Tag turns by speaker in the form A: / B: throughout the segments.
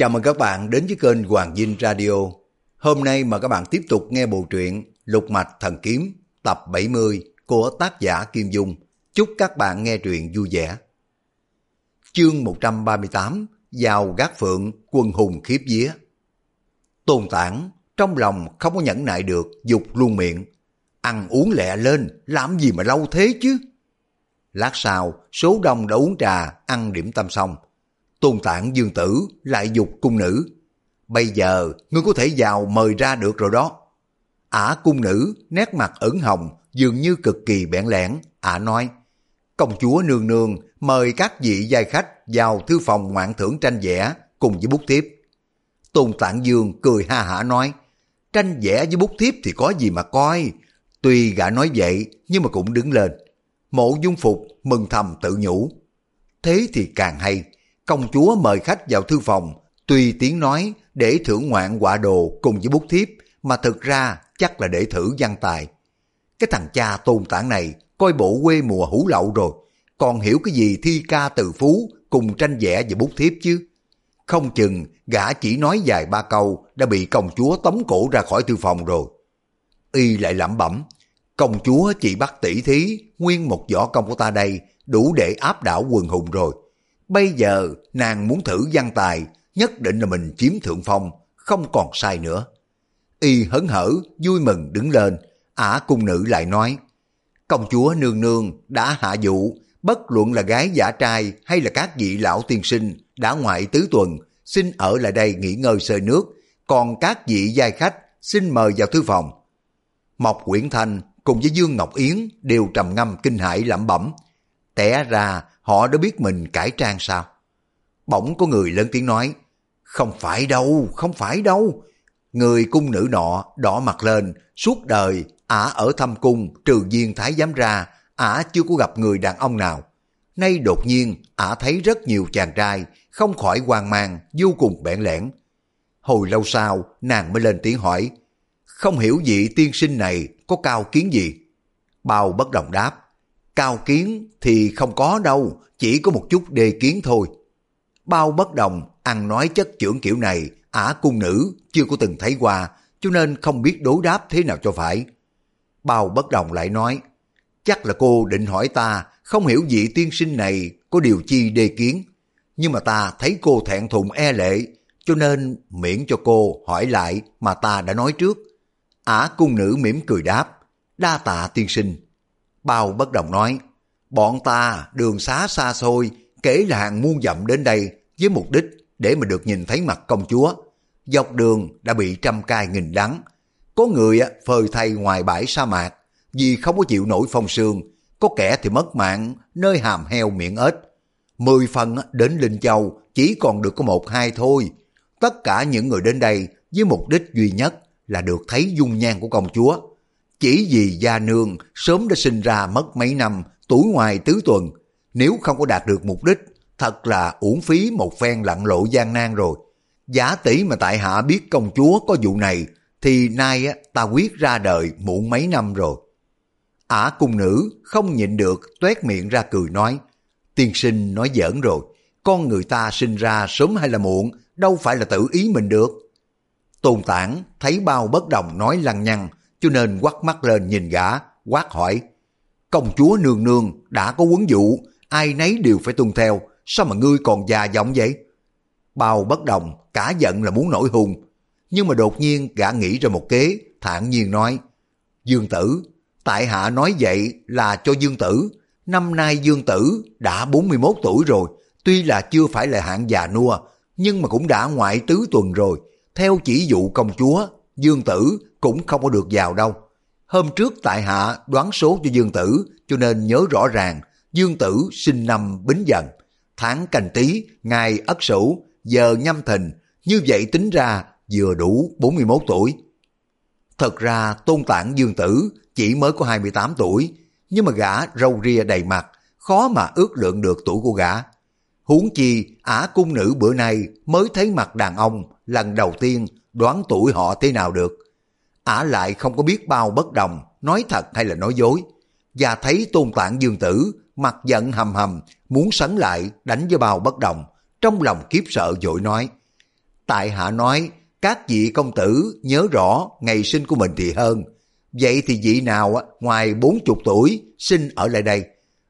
A: Chào mừng các bạn đến với kênh Hoàng Dinh Radio. Hôm nay mà các bạn tiếp tục nghe bộ truyện Lục Mạch Thần Kiếm tập 70 của tác giả Kim Dung. Chúc các bạn nghe truyện vui vẻ. Chương 138 Giao gác phượng quân hùng khiếp vía. Tôn tản trong lòng không có nhẫn nại được dục luôn miệng. Ăn uống lẹ lên, làm gì mà lâu thế chứ? Lát sau, số đông đã uống trà, ăn điểm tâm xong Tôn tạng dương tử lại dục cung nữ. Bây giờ ngươi có thể vào mời ra được rồi đó. Ả cung nữ nét mặt ửng hồng dường như cực kỳ bẽn lẽn. Ả nói công chúa nương nương mời các vị giai khách vào thư phòng ngoạn thưởng tranh vẽ cùng với bút thiếp. Tôn Tạng Dương cười ha hả nói, tranh vẽ với bút thiếp thì có gì mà coi. Tuy gã nói vậy nhưng mà cũng đứng lên. Mộ dung phục mừng thầm tự nhủ. Thế thì càng hay, công chúa mời khách vào thư phòng, tuy tiếng nói để thưởng ngoạn quả đồ cùng với bút thiếp, mà thực ra chắc là để thử văn tài. Cái thằng cha tôn tản này coi bộ quê mùa hủ lậu rồi, còn hiểu cái gì thi ca từ phú cùng tranh vẽ và bút thiếp chứ. Không chừng gã chỉ nói vài ba câu đã bị công chúa tống cổ ra khỏi thư phòng rồi. Y lại lẩm bẩm, công chúa chỉ bắt tỷ thí, nguyên một võ công của ta đây đủ để áp đảo quần hùng rồi. Bây giờ nàng muốn thử văn tài, nhất định là mình chiếm thượng phong, không còn sai nữa. Y hấn hở, vui mừng đứng lên, ả cung nữ lại nói, công chúa nương nương đã hạ dụ, bất luận là gái giả trai hay là các vị lão tiên sinh đã ngoại tứ tuần, xin ở lại đây nghỉ ngơi sơi nước, còn các vị giai khách xin mời vào thư phòng. Mộc Quyển Thanh cùng với Dương Ngọc Yến đều trầm ngâm kinh hãi lẩm bẩm, té ra họ đã biết mình cải trang sao? Bỗng có người lớn tiếng nói, không phải đâu, không phải đâu. Người cung nữ nọ đỏ mặt lên, suốt đời ả ở thâm cung trừ viên thái giám ra, ả chưa có gặp người đàn ông nào. Nay đột nhiên ả thấy rất nhiều chàng trai, không khỏi hoang mang, vô cùng bẽn lẽn. Hồi lâu sau, nàng mới lên tiếng hỏi, không hiểu vị tiên sinh này có cao kiến gì? Bao bất đồng đáp, Cao kiến thì không có đâu, chỉ có một chút đề kiến thôi. Bao bất đồng, ăn nói chất trưởng kiểu này, ả cung nữ chưa có từng thấy qua, cho nên không biết đối đáp thế nào cho phải. Bao bất đồng lại nói, chắc là cô định hỏi ta, không hiểu vị tiên sinh này có điều chi đề kiến. Nhưng mà ta thấy cô thẹn thùng e lệ, cho nên miễn cho cô hỏi lại mà ta đã nói trước. Ả cung nữ mỉm cười đáp, đa tạ tiên sinh. Bao bất đồng nói, bọn ta đường xá xa xôi, kể là hàng muôn dặm đến đây với mục đích để mà được nhìn thấy mặt công chúa. Dọc đường đã bị trăm cai nghìn đắng. Có người phơi thay ngoài bãi sa mạc vì không có chịu nổi phong sương, có kẻ thì mất mạng nơi hàm heo miệng ếch. Mười phần đến Linh Châu chỉ còn được có một hai thôi. Tất cả những người đến đây với mục đích duy nhất là được thấy dung nhan của công chúa. Chỉ vì gia nương sớm đã sinh ra mất mấy năm, tuổi ngoài tứ tuần. Nếu không có đạt được mục đích, thật là uổng phí một phen lặn lộ gian nan rồi. Giả tỷ mà tại hạ biết công chúa có vụ này, thì nay ta quyết ra đời muộn mấy năm rồi. Ả cung nữ không nhịn được tuét miệng ra cười nói, tiên sinh nói giỡn rồi, con người ta sinh ra sớm hay là muộn, đâu phải là tự ý mình được. Tôn tản thấy bao bất đồng nói lăng nhăng, cho nên quắt mắt lên nhìn gã, quát hỏi. Công chúa nương nương đã có quấn dụ, ai nấy đều phải tuân theo, sao mà ngươi còn già giọng vậy? Bao bất đồng, cả giận là muốn nổi hùng. Nhưng mà đột nhiên gã nghĩ ra một kế, thản nhiên nói. Dương tử, tại hạ nói vậy là cho dương tử. Năm nay dương tử đã 41 tuổi rồi, tuy là chưa phải là hạng già nua, nhưng mà cũng đã ngoại tứ tuần rồi. Theo chỉ dụ công chúa, Dương Tử cũng không có được vào đâu. Hôm trước tại hạ đoán số cho Dương Tử cho nên nhớ rõ ràng Dương Tử sinh năm Bính Dần, tháng canh tí, ngày Ất Sửu, giờ nhâm thìn, như vậy tính ra vừa đủ 41 tuổi. Thật ra tôn tạng Dương Tử chỉ mới có 28 tuổi, nhưng mà gã râu ria đầy mặt, khó mà ước lượng được tuổi của gã. Huống chi, ả cung nữ bữa nay mới thấy mặt đàn ông lần đầu tiên đoán tuổi họ thế nào được. Ả lại không có biết bao bất đồng, nói thật hay là nói dối. Và thấy tôn tạng dương tử, mặt giận hầm hầm, muốn sấn lại đánh với bao bất đồng. Trong lòng kiếp sợ dội nói, tại hạ nói các vị công tử nhớ rõ ngày sinh của mình thì hơn. Vậy thì vị nào ngoài 40 tuổi sinh ở lại đây?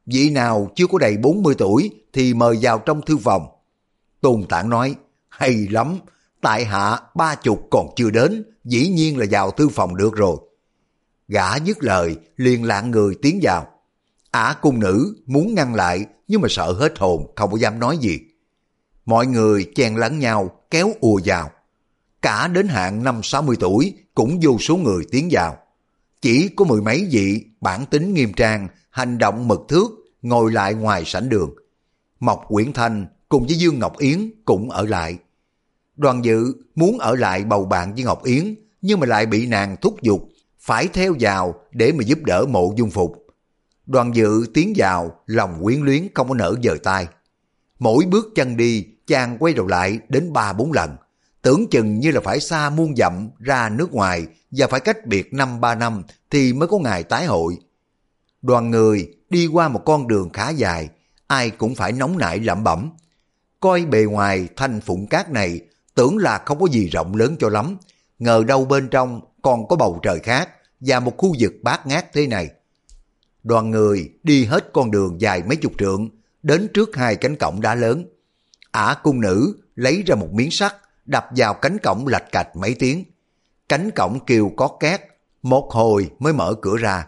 A: Vị nào chưa có đầy 40 tuổi thì mời vào trong thư phòng. Tôn Tạng nói, hay lắm, tại hạ ba chục còn chưa đến, dĩ nhiên là vào tư phòng được rồi. Gã dứt lời, liền lạng người tiến vào. Ả cung nữ muốn ngăn lại nhưng mà sợ hết hồn, không có dám nói gì. Mọi người chen lẫn nhau, kéo ùa vào. Cả đến hạn năm 60 tuổi cũng vô số người tiến vào. Chỉ có mười mấy vị bản tính nghiêm trang, hành động mực thước, ngồi lại ngoài sảnh đường. Mộc Quyển Thanh cùng với Dương Ngọc Yến cũng ở lại. Đoàn dự muốn ở lại bầu bạn với Ngọc Yến, nhưng mà lại bị nàng thúc giục, phải theo vào để mà giúp đỡ mộ dung phục. Đoàn dự tiến vào, lòng quyến luyến không có nở dời tay. Mỗi bước chân đi, chàng quay đầu lại đến ba bốn lần. Tưởng chừng như là phải xa muôn dặm ra nước ngoài và phải cách biệt năm ba năm thì mới có ngày tái hội. Đoàn người đi qua một con đường khá dài, ai cũng phải nóng nảy lẩm bẩm. Coi bề ngoài thanh phụng cát này tưởng là không có gì rộng lớn cho lắm, ngờ đâu bên trong còn có bầu trời khác và một khu vực bát ngát thế này. Đoàn người đi hết con đường dài mấy chục trượng, đến trước hai cánh cổng đá lớn. Ả cung nữ lấy ra một miếng sắt, đập vào cánh cổng lạch cạch mấy tiếng. Cánh cổng kêu có két, một hồi mới mở cửa ra.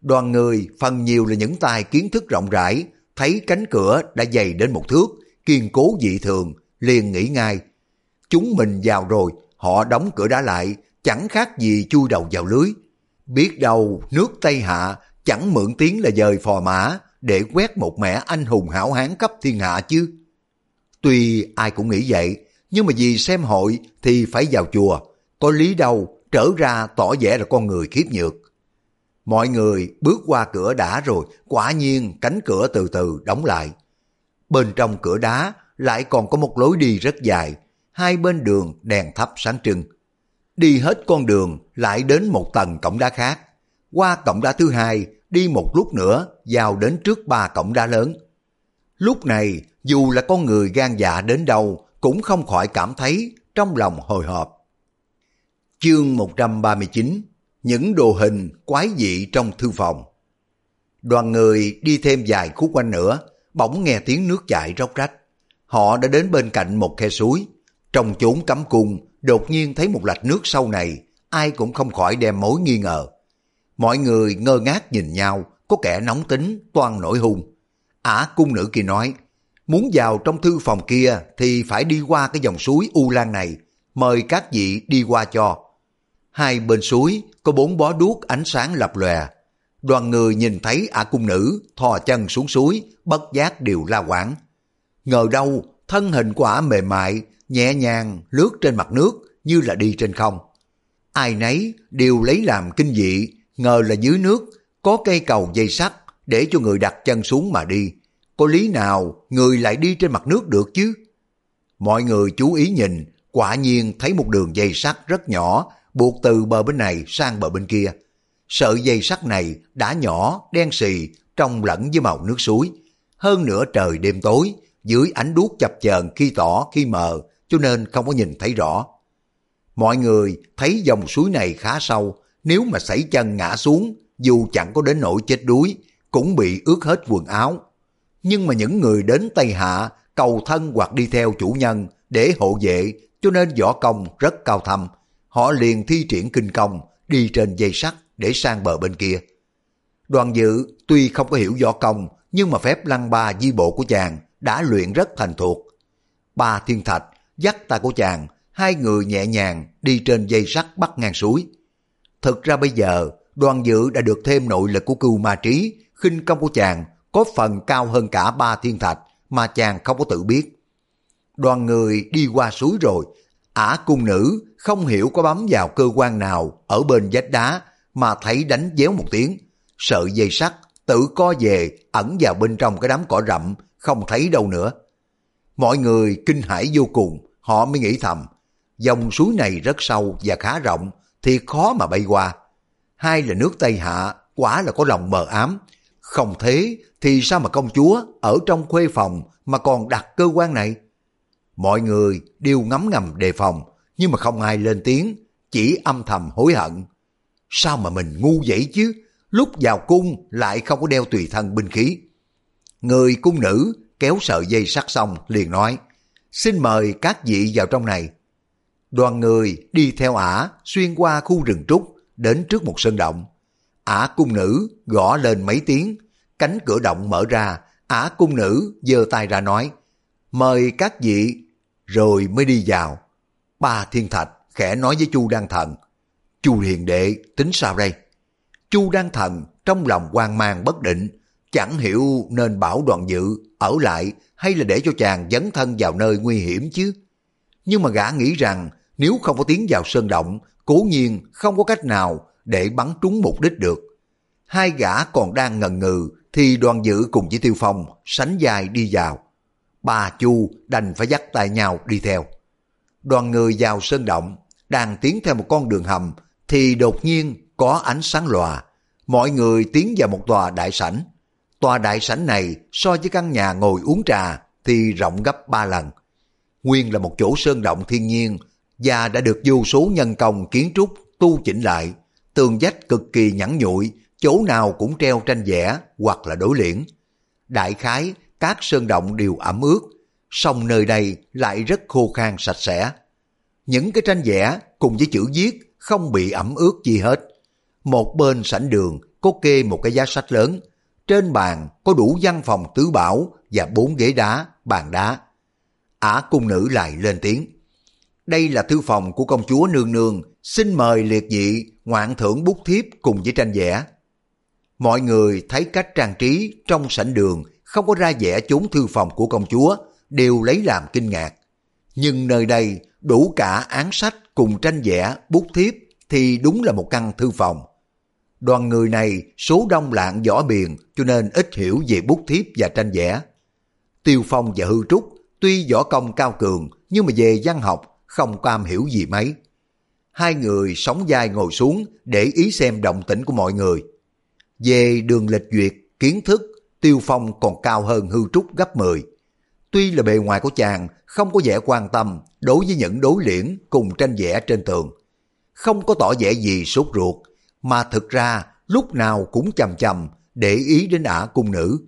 A: Đoàn người phần nhiều là những tài kiến thức rộng rãi, thấy cánh cửa đã dày đến một thước, kiên cố dị thường, liền nghĩ ngay. Chúng mình vào rồi, họ đóng cửa đá lại, chẳng khác gì chui đầu vào lưới. Biết đâu nước Tây Hạ chẳng mượn tiếng là dời phò mã để quét một mẻ anh hùng hảo hán cấp thiên hạ chứ. Tuy ai cũng nghĩ vậy, nhưng mà vì xem hội thì phải vào chùa, có lý đâu trở ra tỏ vẻ là con người khiếp nhược. Mọi người bước qua cửa đã rồi, quả nhiên cánh cửa từ từ đóng lại. Bên trong cửa đá lại còn có một lối đi rất dài, hai bên đường đèn thắp sáng trưng. Đi hết con đường lại đến một tầng cổng đá khác. Qua cổng đá thứ hai, đi một lúc nữa vào đến trước ba cổng đá lớn. Lúc này, dù là con người gan dạ đến đâu, cũng không khỏi cảm thấy trong lòng hồi hộp. Chương 139 Những đồ hình quái dị trong thư phòng Đoàn người đi thêm vài khúc quanh nữa, bỗng nghe tiếng nước chảy róc rách. Họ đã đến bên cạnh một khe suối. Trong chốn cấm cung, đột nhiên thấy một lạch nước sâu này, ai cũng không khỏi đem mối nghi ngờ. Mọi người ngơ ngác nhìn nhau, có kẻ nóng tính, toan nổi hung. Ả cung nữ kia nói, muốn vào trong thư phòng kia thì phải đi qua cái dòng suối U Lan này, mời các vị đi qua cho. Hai bên suối có bốn bó đuốc ánh sáng lập lòe. Đoàn người nhìn thấy ả cung nữ thò chân xuống suối, bất giác đều la quảng. Ngờ đâu thân hình của ả mềm mại, nhẹ nhàng lướt trên mặt nước như là đi trên không. Ai nấy đều lấy làm kinh dị, ngờ là dưới nước có cây cầu dây sắt để cho người đặt chân xuống mà đi. Có lý nào người lại đi trên mặt nước được chứ? Mọi người chú ý nhìn, quả nhiên thấy một đường dây sắt rất nhỏ buộc từ bờ bên này sang bờ bên kia. Sợi dây sắt này đã nhỏ, đen xì, trong lẫn với màu nước suối. Hơn nữa trời đêm tối, dưới ánh đuốc chập chờn khi tỏ khi mờ, cho nên không có nhìn thấy rõ. Mọi người thấy dòng suối này khá sâu, nếu mà xảy chân ngã xuống, dù chẳng có đến nỗi chết đuối, cũng bị ướt hết quần áo. Nhưng mà những người đến Tây Hạ cầu thân hoặc đi theo chủ nhân để hộ vệ cho nên võ công rất cao thâm. Họ liền thi triển kinh công đi trên dây sắt để sang bờ bên kia. Đoàn dự tuy không có hiểu võ công nhưng mà phép lăng ba di bộ của chàng đã luyện rất thành thuộc. Ba thiên thạch dắt tay của chàng, hai người nhẹ nhàng đi trên dây sắt bắt ngang suối. Thực ra bây giờ, đoàn dự đã được thêm nội lực của cưu ma trí, khinh công của chàng có phần cao hơn cả ba thiên thạch mà chàng không có tự biết. Đoàn người đi qua suối rồi, ả cung nữ không hiểu có bấm vào cơ quan nào ở bên vách đá mà thấy đánh déo một tiếng. Sợi dây sắt tự co về ẩn vào bên trong cái đám cỏ rậm không thấy đâu nữa. Mọi người kinh hãi vô cùng, họ mới nghĩ thầm, dòng suối này rất sâu và khá rộng, thì khó mà bay qua. Hai là nước Tây Hạ, quả là có lòng mờ ám. Không thế thì sao mà công chúa ở trong khuê phòng mà còn đặt cơ quan này? Mọi người đều ngấm ngầm đề phòng, nhưng mà không ai lên tiếng, chỉ âm thầm hối hận. Sao mà mình ngu vậy chứ? Lúc vào cung lại không có đeo tùy thân binh khí. Người cung nữ kéo sợi dây sắt xong liền nói, xin mời các vị vào trong này. Đoàn người đi theo ả xuyên qua khu rừng trúc đến trước một sân động. Ả cung nữ gõ lên mấy tiếng, cánh cửa động mở ra, ả cung nữ giơ tay ra nói, mời các vị, rồi mới đi vào. Ba thiên thạch khẽ nói với Chu Đăng Thần, Chu Hiền Đệ tính sao đây? Chu Đăng Thần trong lòng hoang mang bất định, chẳng hiểu nên bảo đoàn dự ở lại hay là để cho chàng dấn thân vào nơi nguy hiểm chứ. Nhưng mà gã nghĩ rằng nếu không có tiến vào sơn động, cố nhiên không có cách nào để bắn trúng mục đích được. Hai gã còn đang ngần ngừ thì đoàn dự cùng với Tiêu Phong sánh dài đi vào. Bà Chu đành phải dắt tay nhau đi theo. Đoàn người vào sơn động, đang tiến theo một con đường hầm thì đột nhiên có ánh sáng lòa. Mọi người tiến vào một tòa đại sảnh. Tòa đại sảnh này so với căn nhà ngồi uống trà thì rộng gấp ba lần. Nguyên là một chỗ sơn động thiên nhiên và đã được vô số nhân công kiến trúc tu chỉnh lại. Tường vách cực kỳ nhẵn nhụi, chỗ nào cũng treo tranh vẽ hoặc là đối liễn. Đại khái, các sơn động đều ẩm ướt, song nơi đây lại rất khô khan sạch sẽ. Những cái tranh vẽ cùng với chữ viết không bị ẩm ướt gì hết. Một bên sảnh đường có kê một cái giá sách lớn, trên bàn có đủ văn phòng tứ bảo và bốn ghế đá, bàn đá. Ả cung nữ lại lên tiếng. Đây là thư phòng của công chúa Nương Nương, xin mời liệt dị ngoạn thưởng bút thiếp cùng với tranh vẽ. Mọi người thấy cách trang trí trong sảnh đường không có ra vẽ chốn thư phòng của công chúa, đều lấy làm kinh ngạc. Nhưng nơi đây đủ cả án sách cùng tranh vẽ, bút thiếp thì đúng là một căn thư phòng. Đoàn người này số đông lạng võ biền cho nên ít hiểu về bút thiếp và tranh vẽ. Tiêu Phong và Hư Trúc tuy võ công cao cường nhưng mà về văn học không cam hiểu gì mấy. Hai người sóng vai ngồi xuống để ý xem động tĩnh của mọi người. Về đường lịch duyệt, kiến thức, Tiêu Phong còn cao hơn Hư Trúc gấp 10. Tuy là bề ngoài của chàng không có vẻ quan tâm đối với những đối liễn cùng tranh vẽ trên tường. Không có tỏ vẻ gì sốt ruột, mà thực ra lúc nào cũng chầm chầm để ý đến ả cung nữ.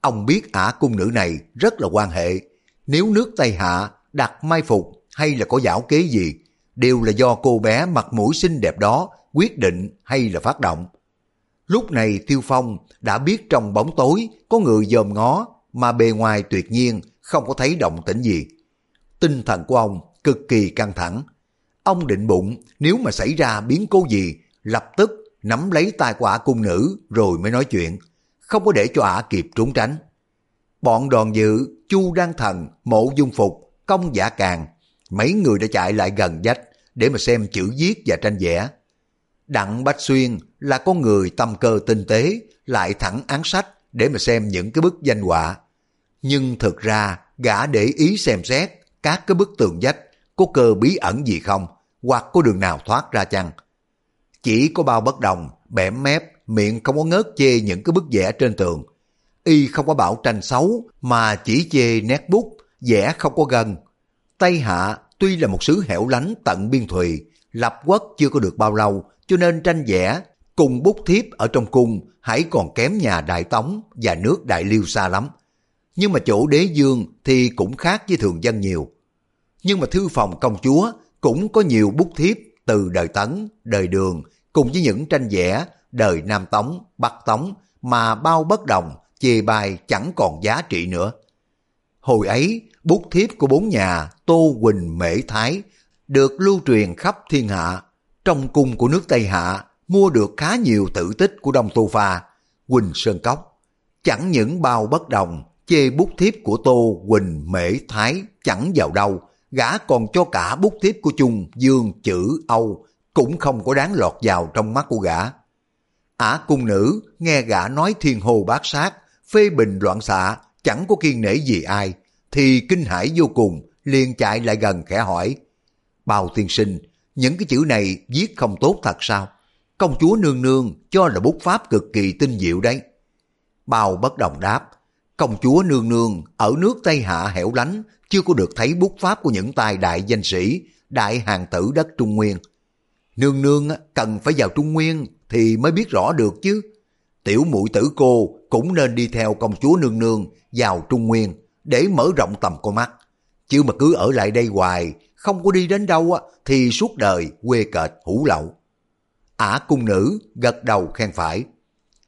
A: Ông biết ả cung nữ này rất là quan hệ. Nếu nước Tây Hạ đặt mai phục hay là có giảo kế gì, đều là do cô bé mặt mũi xinh đẹp đó quyết định hay là phát động. Lúc này Tiêu Phong đã biết trong bóng tối có người dòm ngó mà bề ngoài tuyệt nhiên không có thấy động tĩnh gì. Tinh thần của ông cực kỳ căng thẳng. Ông định bụng nếu mà xảy ra biến cố gì, lập tức nắm lấy tay quả cung nữ rồi mới nói chuyện, không có để cho ả kịp trốn tránh. Bọn đoàn dự, Chu Đăng Thần, Mộ Dung Phục, Công Giả Càng, mấy người đã chạy lại gần dách để mà xem chữ viết và tranh vẽ. Đặng Bách Xuyên là con người tâm cơ tinh tế, lại thẳng án sách để mà xem những cái bức danh họa nhưng thực ra gã để ý xem xét các cái bức tường dách có cơ bí ẩn gì không, hoặc có đường nào thoát ra chăng. Chỉ có bao bất đồng, bẻm mép, miệng không có ngớt chê những cái bức vẽ trên tường. Y không có bảo tranh xấu, mà chỉ chê nét bút, vẽ không có gần. Tây Hạ tuy là một xứ hẻo lánh tận biên thùy, lập quốc chưa có được bao lâu, cho nên tranh vẽ cùng bút thiếp ở trong cung hãy còn kém nhà Đại Tống và nước Đại Liêu xa lắm nhưng mà chỗ đế dương thì cũng khác với thường dân nhiều. Nhưng mà thư phòng công chúa cũng có nhiều bút thiếp từ đời Tấn, đời Đường cùng với những tranh vẽ đời Nam Tống, Bắc Tống mà bao bất đồng, chê bai chẳng còn giá trị nữa. Hồi ấy, bút thiếp của bốn nhà Tô Quỳnh Mễ Thái được lưu truyền khắp thiên hạ. Trong cung của nước Tây Hạ mua được khá nhiều tử tích của Đông Tô Pha, Quỳnh Sơn Cốc. Chẳng những bao bất đồng chê bút thiếp của Tô, Quỳnh, Mễ, Thái chẳng vào đâu, gã còn cho cả bút tiếp của chung Dương, Chữ, Âu cũng không có đáng lọt vào trong mắt của gã. Ả cung nữ nghe gã nói thiên hồ bát sát, phê bình loạn xạ, chẳng có kiên nể gì ai, thì kinh hãi vô cùng, liền chạy lại gần khẽ hỏi. Bào tiên sinh, những cái chữ này viết không tốt thật sao? Công chúa nương nương cho là bút pháp cực kỳ tinh diệu đấy. Bào bất đồng đáp, Công chúa nương nương ở nước Tây Hạ hẻo lánh, chưa có được thấy bút pháp của những tài đại danh sĩ, đại hàng tử đất Trung Nguyên. Nương nương cần phải vào Trung Nguyên thì mới biết rõ được chứ. Tiểu mũi tử cô cũng nên đi theo công chúa nương nương vào Trung Nguyên để mở rộng tầm con mắt. Chứ mà cứ ở lại đây hoài, không có đi đến đâu á, thì suốt đời quê cệt hủ lậu. Ả cung nữ gật đầu khen phải.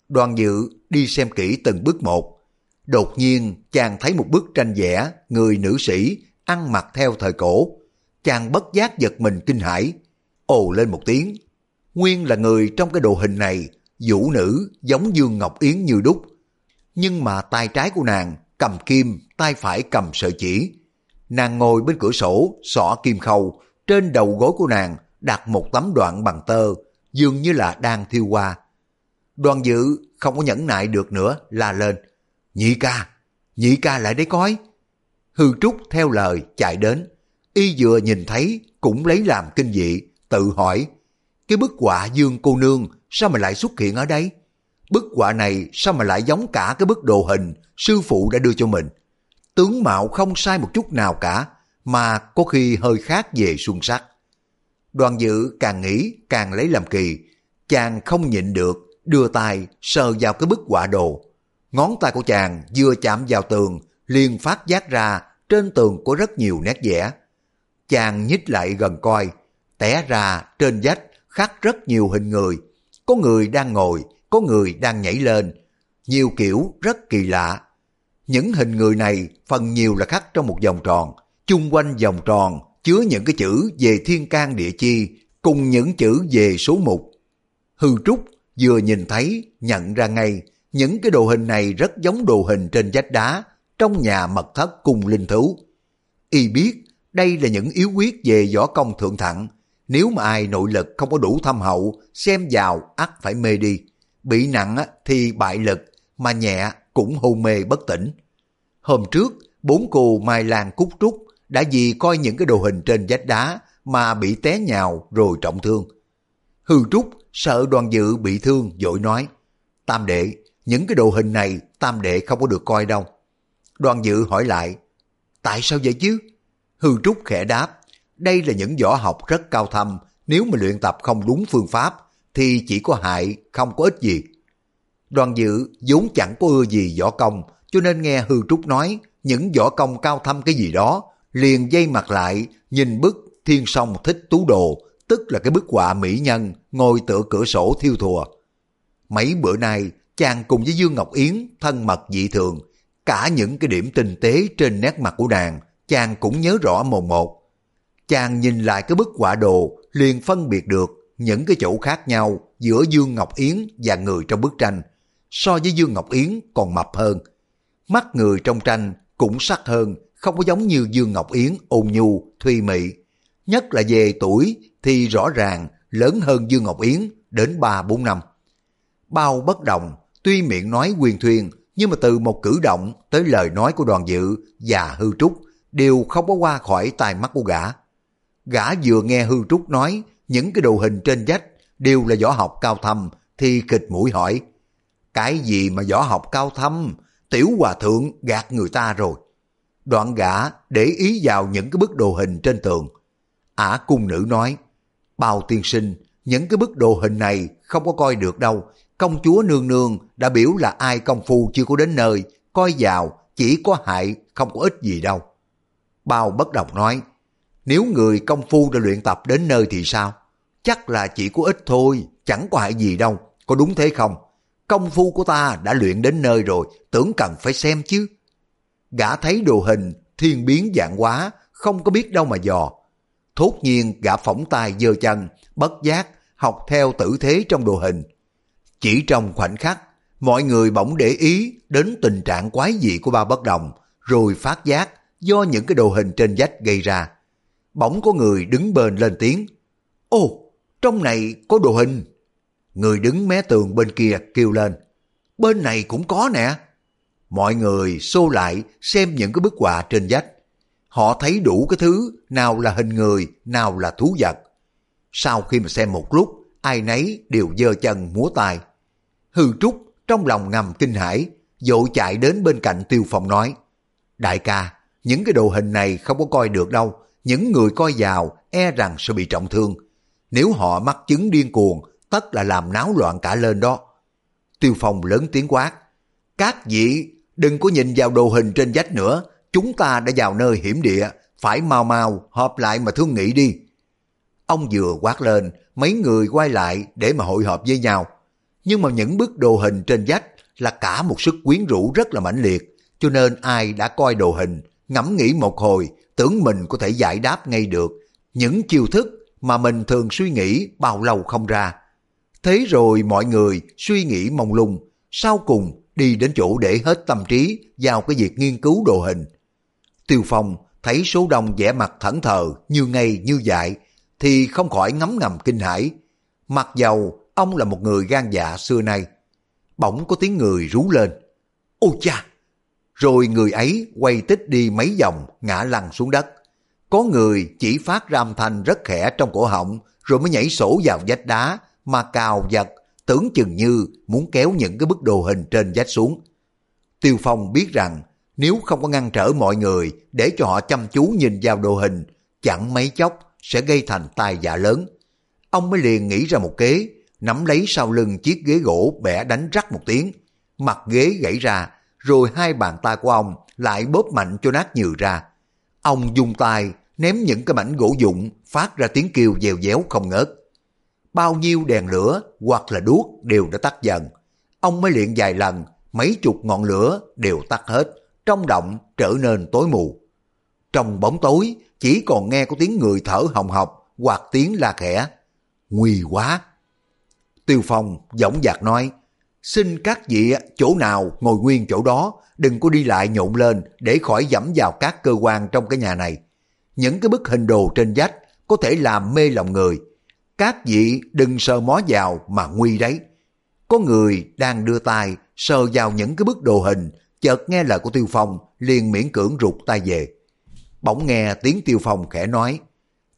A: Đoàn dự đi xem kỹ từng bước một. Đột nhiên chàng thấy một bức tranh vẽ người nữ sĩ ăn mặc theo thời cổ. Chàng bất giác giật mình kinh hãi, ồ lên một tiếng. Nguyên là người trong cái đồ hình này, vũ nữ giống Dương Ngọc Yến như đúc. Nhưng mà tay trái của nàng cầm kim, tay phải cầm sợi chỉ. Nàng ngồi bên cửa sổ, xỏ kim khâu, trên đầu gối của nàng đặt một tấm đoạn bằng tơ, dường như là đang thiêu qua. Đoàn dự không có nhẫn nại được nữa, la lên. Nhị ca, nhị ca lại đấy coi. Hư Trúc theo lời chạy đến. Y vừa nhìn thấy cũng lấy làm kinh dị, tự hỏi. Cái bức họa Dương cô nương sao mà lại xuất hiện ở đây? Bức họa này sao mà lại giống cả cái bức đồ hình sư phụ đã đưa cho mình? Tướng mạo không sai một chút nào cả, mà có khi hơi khác về xuân sắc. Đoàn dự càng nghĩ càng lấy làm kỳ, chàng không nhịn được, đưa tay sờ vào cái bức họa đồ. Ngón tay của chàng vừa chạm vào tường, liền phát giác ra trên tường có rất nhiều nét vẽ. Chàng nhích lại gần coi, té ra trên vách khắc rất nhiều hình người. Có người đang ngồi, có người đang nhảy lên. Nhiều kiểu rất kỳ lạ. Những hình người này phần nhiều là khắc trong một vòng tròn. Chung quanh vòng tròn chứa những cái chữ về thiên can địa chi cùng những chữ về số mục. Hư Trúc vừa nhìn thấy nhận ra ngay những cái đồ hình này rất giống đồ hình trên vách đá trong nhà mật thất cung linh thú. Y biết đây là những yếu quyết về võ công thượng thặng. Nếu mà ai nội lực không có đủ thâm hậu, xem vào ắt phải mê đi. Bị nặng thì bại lực, mà nhẹ cũng hôn mê bất tỉnh. Hôm trước, bốn cô Mai Lan Cúc Trúc đã vì coi những cái đồ hình trên vách đá mà bị té nhào rồi trọng thương. Hư Trúc sợ đoàn dự bị thương dội nói, Tam đệ, những cái đồ hình này tam đệ không có được coi đâu. Đoàn dự hỏi lại, tại sao vậy chứ? Hư Trúc khẽ đáp, đây là những võ học rất cao thâm, nếu mà luyện tập không đúng phương pháp thì chỉ có hại, không có ích gì. Đoàn dự vốn chẳng có ưa gì võ công, cho nên nghe Hư Trúc nói những võ công cao thâm cái gì đó, liền dây mặt lại, nhìn bức thiên song thích tú đồ, tức là cái bức họa mỹ nhân ngồi tựa cửa sổ thiêu thùa. Mấy bữa nay, chàng cùng với Dương Ngọc Yến thân mật dị thường, cả những cái điểm tinh tế trên nét mặt của nàng, chàng cũng nhớ rõ mồn một. Chàng nhìn lại cái bức họa đồ, liền phân biệt được những cái chỗ khác nhau giữa Dương Ngọc Yến và người trong bức tranh. So với Dương Ngọc Yến còn mập hơn. Mắt người trong tranh cũng sắc hơn, không có giống như Dương Ngọc Yến ôn nhu, thuy mị. Nhất là về tuổi thì rõ ràng lớn hơn Dương Ngọc Yến đến 3-4 năm. Bao bất đồng tuy miệng nói quyền thuyền, nhưng mà từ một cử động tới lời nói của đoàn dự và hư trúc đều không có qua khỏi tai mắt của gã. Gã vừa nghe hư trúc nói những cái đồ hình trên vách đều là võ học cao thâm thì kịch mũi hỏi cái gì mà võ học cao thâm tiểu hòa thượng gạt người ta rồi. Đoạn gã để ý vào những cái bức đồ hình trên tường. Ả cung nữ nói Bao tiên sinh, những cái bức đồ hình này không có coi được đâu. Công chúa nương nương đã biểu là ai công phu chưa có đến nơi, coi vào chỉ có hại, không có ích gì đâu. Bao bất đồng nói, nếu người công phu đã luyện tập đến nơi thì sao? Chắc là chỉ có ích thôi, chẳng có hại gì đâu, có đúng thế không? Công phu của ta đã luyện đến nơi rồi, tưởng cần phải xem chứ. Gã thấy đồ hình, thiên biến dạng quá không có biết đâu mà dò. Thốt nhiên gã phỏng tay dơ chân, bất giác, học theo tử thế trong đồ hình. Chỉ trong khoảnh khắc, mọi người bỗng để ý đến tình trạng quái dị của ba bất đồng, rồi phát giác do những cái đồ hình trên vách gây ra. Bỗng có người đứng bên lên tiếng. ô trong này có đồ hình. Người đứng mé tường bên kia kêu lên. Bên này cũng có nè. Mọi người xô lại xem những cái bức họa trên vách. Họ thấy đủ cái thứ nào là hình người, nào là thú vật. Sau khi mà xem một lúc, ai nấy đều dơ chân múa tay. Hư Trúc trong lòng ngầm kinh hãi, dội chạy đến bên cạnh Tiêu Phong nói, Đại ca, những cái đồ hình này không có coi được đâu, những người coi vào e rằng sẽ bị trọng thương. Nếu họ mắc chứng điên cuồng, tất là làm náo loạn cả lên đó. Tiêu Phong lớn tiếng quát, các vị đừng có nhìn vào đồ hình trên vách nữa, chúng ta đã vào nơi hiểm địa, phải mau mau họp lại mà thương nghị đi. Ông vừa quát lên, mấy người quay lại để mà hội họp với nhau. Nhưng mà những bức đồ hình trên vách là cả một sức quyến rũ rất là mãnh liệt, cho nên ai đã coi đồ hình, ngẫm nghĩ một hồi, tưởng mình có thể giải đáp ngay được những chiêu thức mà mình thường suy nghĩ bao lâu không ra. Thế rồi mọi người suy nghĩ mông lung, sau cùng đi đến chỗ để hết tâm trí vào cái việc nghiên cứu đồ hình. Tiêu Phong thấy số đông vẻ mặt thẫn thờ như ngây như dại thì không khỏi ngấm ngầm kinh hãi. Mặc dầu ông là một người gan dạ xưa nay. Bỗng có tiếng người rú lên. Ôi cha! Rồi người ấy quay tích đi mấy vòng ngã lăn xuống đất. Có người chỉ phát ra âm thanh rất khẽ trong cổ họng rồi mới nhảy sổ vào vách đá mà cào giật tưởng chừng như muốn kéo những cái bức đồ hình trên vách xuống. Tiêu Phong biết rằng nếu không có ngăn trở mọi người để cho họ chăm chú nhìn vào đồ hình, chẳng mấy chốc sẽ gây thành tai dạ lớn. Ông mới liền nghĩ ra một kế, nắm lấy sau lưng chiếc ghế gỗ bẻ đánh rắc một tiếng, mặt ghế gãy ra, rồi hai bàn tay của ông lại bóp mạnh cho nát nhừ ra. Ông dùng tay ném những cái mảnh gỗ dụng phát ra tiếng kêu dèo déo không ngớt. Bao nhiêu đèn lửa hoặc là đuốc đều đã tắt dần. Ông mới luyện vài lần, mấy chục ngọn lửa đều tắt hết, trong động trở nên tối mù. Trong bóng tối, chỉ còn nghe có tiếng người thở hồng hộc hoặc tiếng la khẽ. Nguy quá! Tiêu Phong giọng dạc nói, xin các vị chỗ nào ngồi nguyên chỗ đó, đừng có đi lại nhộn lên để khỏi dẫm vào các cơ quan trong cái nhà này. Những cái bức hình đồ trên vách có thể làm mê lòng người. Các vị đừng sờ mó vào mà nguy đấy. Có người đang đưa tay sờ vào những cái bức đồ hình, chợt nghe lời của Tiêu Phong liền miễn cưỡng rụt tay về. Bỗng nghe tiếng Tiêu Phong khẽ nói,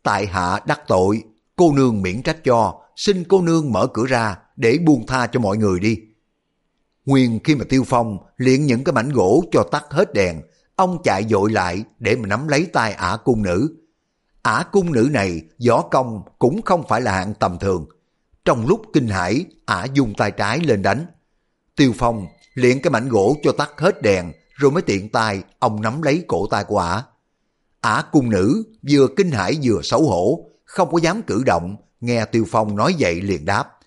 A: tại hạ đắc tội, cô nương miễn trách cho, xin cô nương mở cửa ra để buông tha cho mọi người đi. Nguyên khi mà Tiêu Phong liền những cái mảnh gỗ cho tắt hết đèn, ông chạy dội lại để mà nắm lấy tay ả cung nữ. Ả cung nữ này võ công cũng không phải là hạng tầm thường. Trong lúc kinh hãi, ả dùng tay trái lên đánh. Tiêu Phong liền cái mảnh gỗ cho tắt hết đèn rồi mới tiện tay ông nắm lấy cổ tay của ả. Ả cung nữ vừa kinh hãi vừa xấu hổ, không có dám cử động, nghe Tiêu Phong nói vậy liền đáp.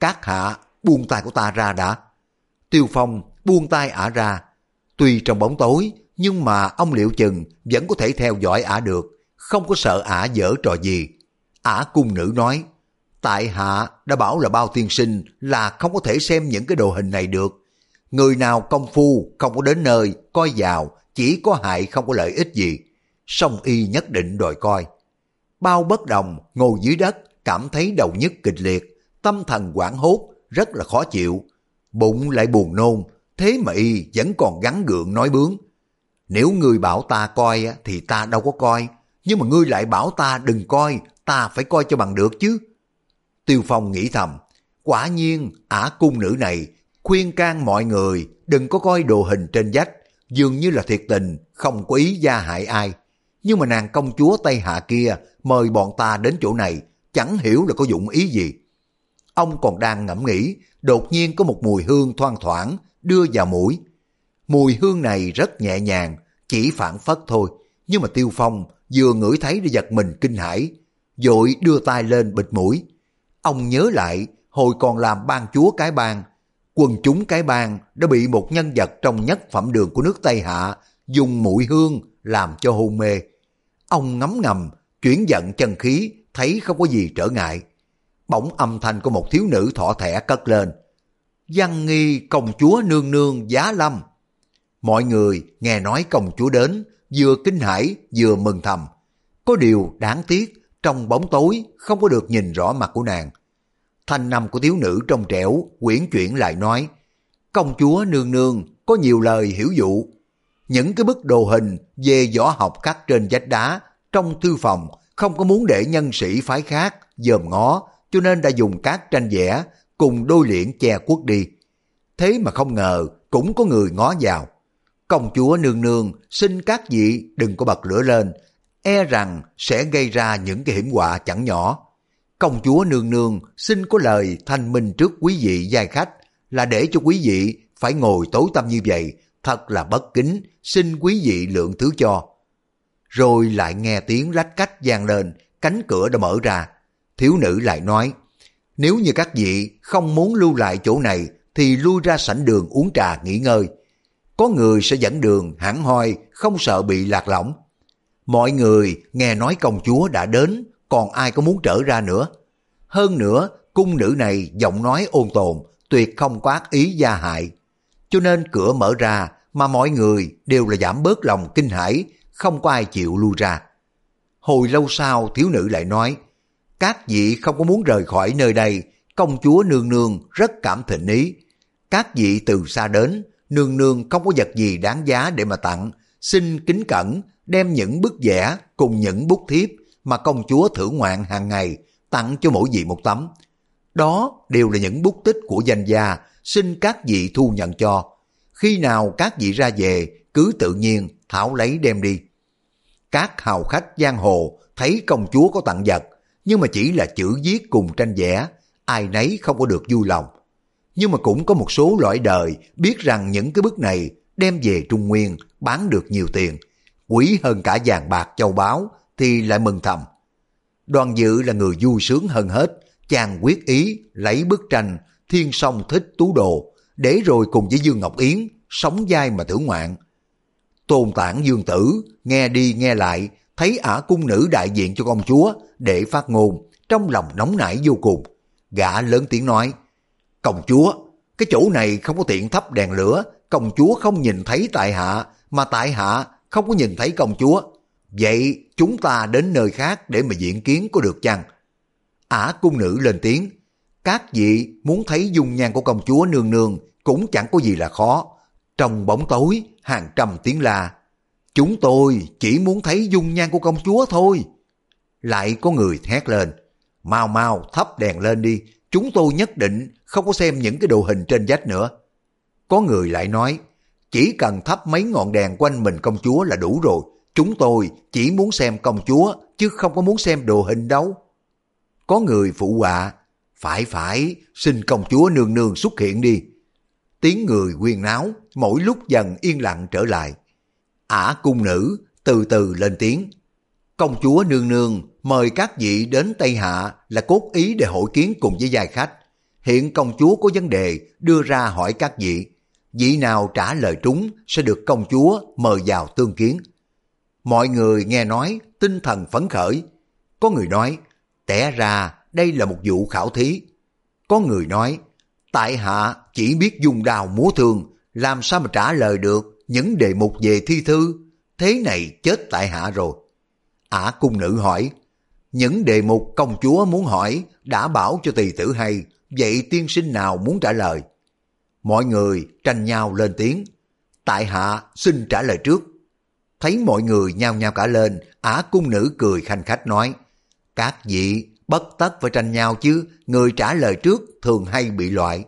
A: Các hạ buông tay của ta ra đã. Tiêu Phong buông tay ả ra. Tuy trong bóng tối, nhưng mà ông liệu chừng vẫn có thể theo dõi ả được, không có sợ ả dở trò gì. Ả cung nữ nói, tại hạ đã bảo là bao tiên sinh là không có thể xem những cái đồ hình này được. Người nào công phu không có đến nơi, coi vào, chỉ có hại không có lợi ích gì. Song y nhất định đòi coi. Bao bất đồng ngồi dưới đất, cảm thấy đầu nhức kịch liệt, tâm thần quảng hốt, rất là khó chịu. Bụng lại buồn nôn, thế mà y vẫn còn gắn gượng nói bướng. Nếu ngươi bảo ta coi thì ta đâu có coi, nhưng mà ngươi lại bảo ta đừng coi, ta phải coi cho bằng được chứ. Tiêu Phong nghĩ thầm, quả nhiên ả cung nữ này khuyên can mọi người đừng có coi đồ hình trên vách, dường như là thiệt tình, không có ý gia hại ai. Nhưng mà nàng công chúa Tây Hạ kia mời bọn ta đến chỗ này, chẳng hiểu là có dụng ý gì. Ông còn đang ngẫm nghĩ, đột nhiên có một mùi hương thoang thoảng đưa vào mũi. Mùi hương này rất nhẹ nhàng, chỉ phản phất thôi. Nhưng mà Tiêu Phong vừa ngửi thấy đã giật mình kinh hãi, dội đưa tay lên bịt mũi. Ông nhớ lại, hồi còn làm ban chúa cái bang, quần chúng cái bang đã bị một nhân vật trong nhất phẩm đường của nước Tây Hạ dùng mũi hương làm cho hôn mê. Ông ngấm ngầm, chuyển giận chân khí, thấy không có gì trở ngại. Bỗng âm thanh của một thiếu nữ thỏ thẻ cất lên. Văn nghi công chúa nương nương giá lâm. Mọi người nghe nói công chúa đến, vừa kinh hãi vừa mừng thầm. Có điều đáng tiếc, trong bóng tối không có được nhìn rõ mặt của nàng. Thanh năm của thiếu nữ trong trẻo quyển chuyển lại nói, công chúa nương nương có nhiều lời hiểu dụ. Những cái bức đồ hình về võ học khắc trên vách đá trong thư phòng không có muốn để nhân sĩ phái khác dòm ngó cho nên đã dùng các tranh vẽ cùng đôi liễn che quất đi. Thế mà không ngờ cũng có người ngó vào công chúa nương nương xin các vị đừng có bật lửa lên, e rằng sẽ gây ra những cái hiểm họa chẳng nhỏ. Công chúa nương nương xin có lời thanh minh trước quý vị giai khách là để cho quý vị phải ngồi tối tâm như vậy, thật là bất kính, xin quý vị lượng thứ cho. Rồi lại nghe tiếng lách cách vang lên, cánh cửa đã mở ra. Thiếu nữ lại nói, nếu như các vị không muốn lưu lại chỗ này thì lui ra sảnh đường uống trà nghỉ ngơi. Có người sẽ dẫn đường hẳn hoi, không sợ bị lạc lõng. Mọi người nghe nói công chúa đã đến, còn ai có muốn trở ra nữa. Hơn nữa, cung nữ này giọng nói ôn tồn, tuyệt không có ác ý gia hại. Cho nên cửa mở ra mà mọi người đều là giảm bớt lòng kinh hãi, không có ai chịu lui ra. Hồi lâu sau thiếu nữ lại nói, các vị không có muốn rời khỏi nơi đây, công chúa nương nương rất cảm thịnh ý. Các vị từ xa đến, nương nương không có vật gì đáng giá để mà tặng, xin kính cẩn đem những bức vẽ cùng những bút thiếp mà công chúa thưởng ngoạn hàng ngày tặng cho mỗi vị một tấm. Đó đều là những bút tích của danh gia, xin các vị thu nhận cho. Khi nào các vị ra về, cứ tự nhiên thảo lấy đem đi. Các hào khách giang hồ thấy công chúa có tặng vật, nhưng mà chỉ là chữ viết cùng tranh vẽ, ai nấy không có được vui lòng. Nhưng mà cũng có một số loại đời biết rằng những cái bức này đem về Trung Nguyên bán được nhiều tiền, quý hơn cả vàng bạc châu báu thì lại mừng thầm. Đoàn dự là người vui sướng hơn hết, chàng quyết ý lấy bức tranh Thiên Song Thích Tú Đồ để rồi cùng với Dương Ngọc Yến sống dai mà thưởng ngoạn. Tôn tản Dương Tử nghe đi nghe lại thấy ả cung nữ đại diện cho công chúa để phát ngôn trong lòng nóng nảy vô cùng. Gã lớn tiếng nói Công chúa, cái chỗ này không có tiện thắp đèn lửa, công chúa không nhìn thấy tại hạ, mà tại hạ không có nhìn thấy công chúa. Vậy chúng ta đến nơi khác để mà diễn kiến có được chăng? Ả cung nữ lên tiếng, các vị muốn thấy dung nhan của công chúa nương nương cũng chẳng có gì là khó. Trong bóng tối, hàng trăm tiếng la. Chúng tôi chỉ muốn thấy dung nhan của công chúa thôi. Lại có người thét lên, mau mau thắp đèn lên đi, chúng tôi nhất định không có xem những cái đồ hình trên vách nữa. Có người lại nói, chỉ cần thắp mấy ngọn đèn quanh mình công chúa là đủ rồi. Chúng tôi chỉ muốn xem công chúa, chứ không có muốn xem đồ hình đâu. Có người phụ họa, phải phải, xin công chúa nương nương xuất hiện đi. Tiếng người quyên náo, mỗi lúc dần yên lặng trở lại. Ả cung nữ từ từ lên tiếng. Công chúa nương nương mời các vị đến Tây Hạ là cốt ý để hội kiến cùng với giai khách. Hiện công chúa có vấn đề đưa ra hỏi các vị. Vị nào trả lời trúng sẽ được công chúa mời vào tương kiến. Mọi người nghe nói tinh thần phấn khởi. Có người nói, tẻ ra đây là một vụ khảo thí. Có người nói, tại hạ chỉ biết dùng đào múa thương, làm sao mà trả lời được những đề mục về thi thư. Thế này chết tại hạ rồi. Ả cung nữ hỏi, những đề mục công chúa muốn hỏi đã bảo cho tỳ tử hay, vậy tiên sinh nào muốn trả lời? Mọi người tranh nhau lên tiếng, tại hạ xin trả lời trước. Thấy mọi người nhao nhao cả lên, ả cung nữ cười khanh khách nói, các vị bất tất phải tranh nhau chứ, người trả lời trước thường hay bị loại.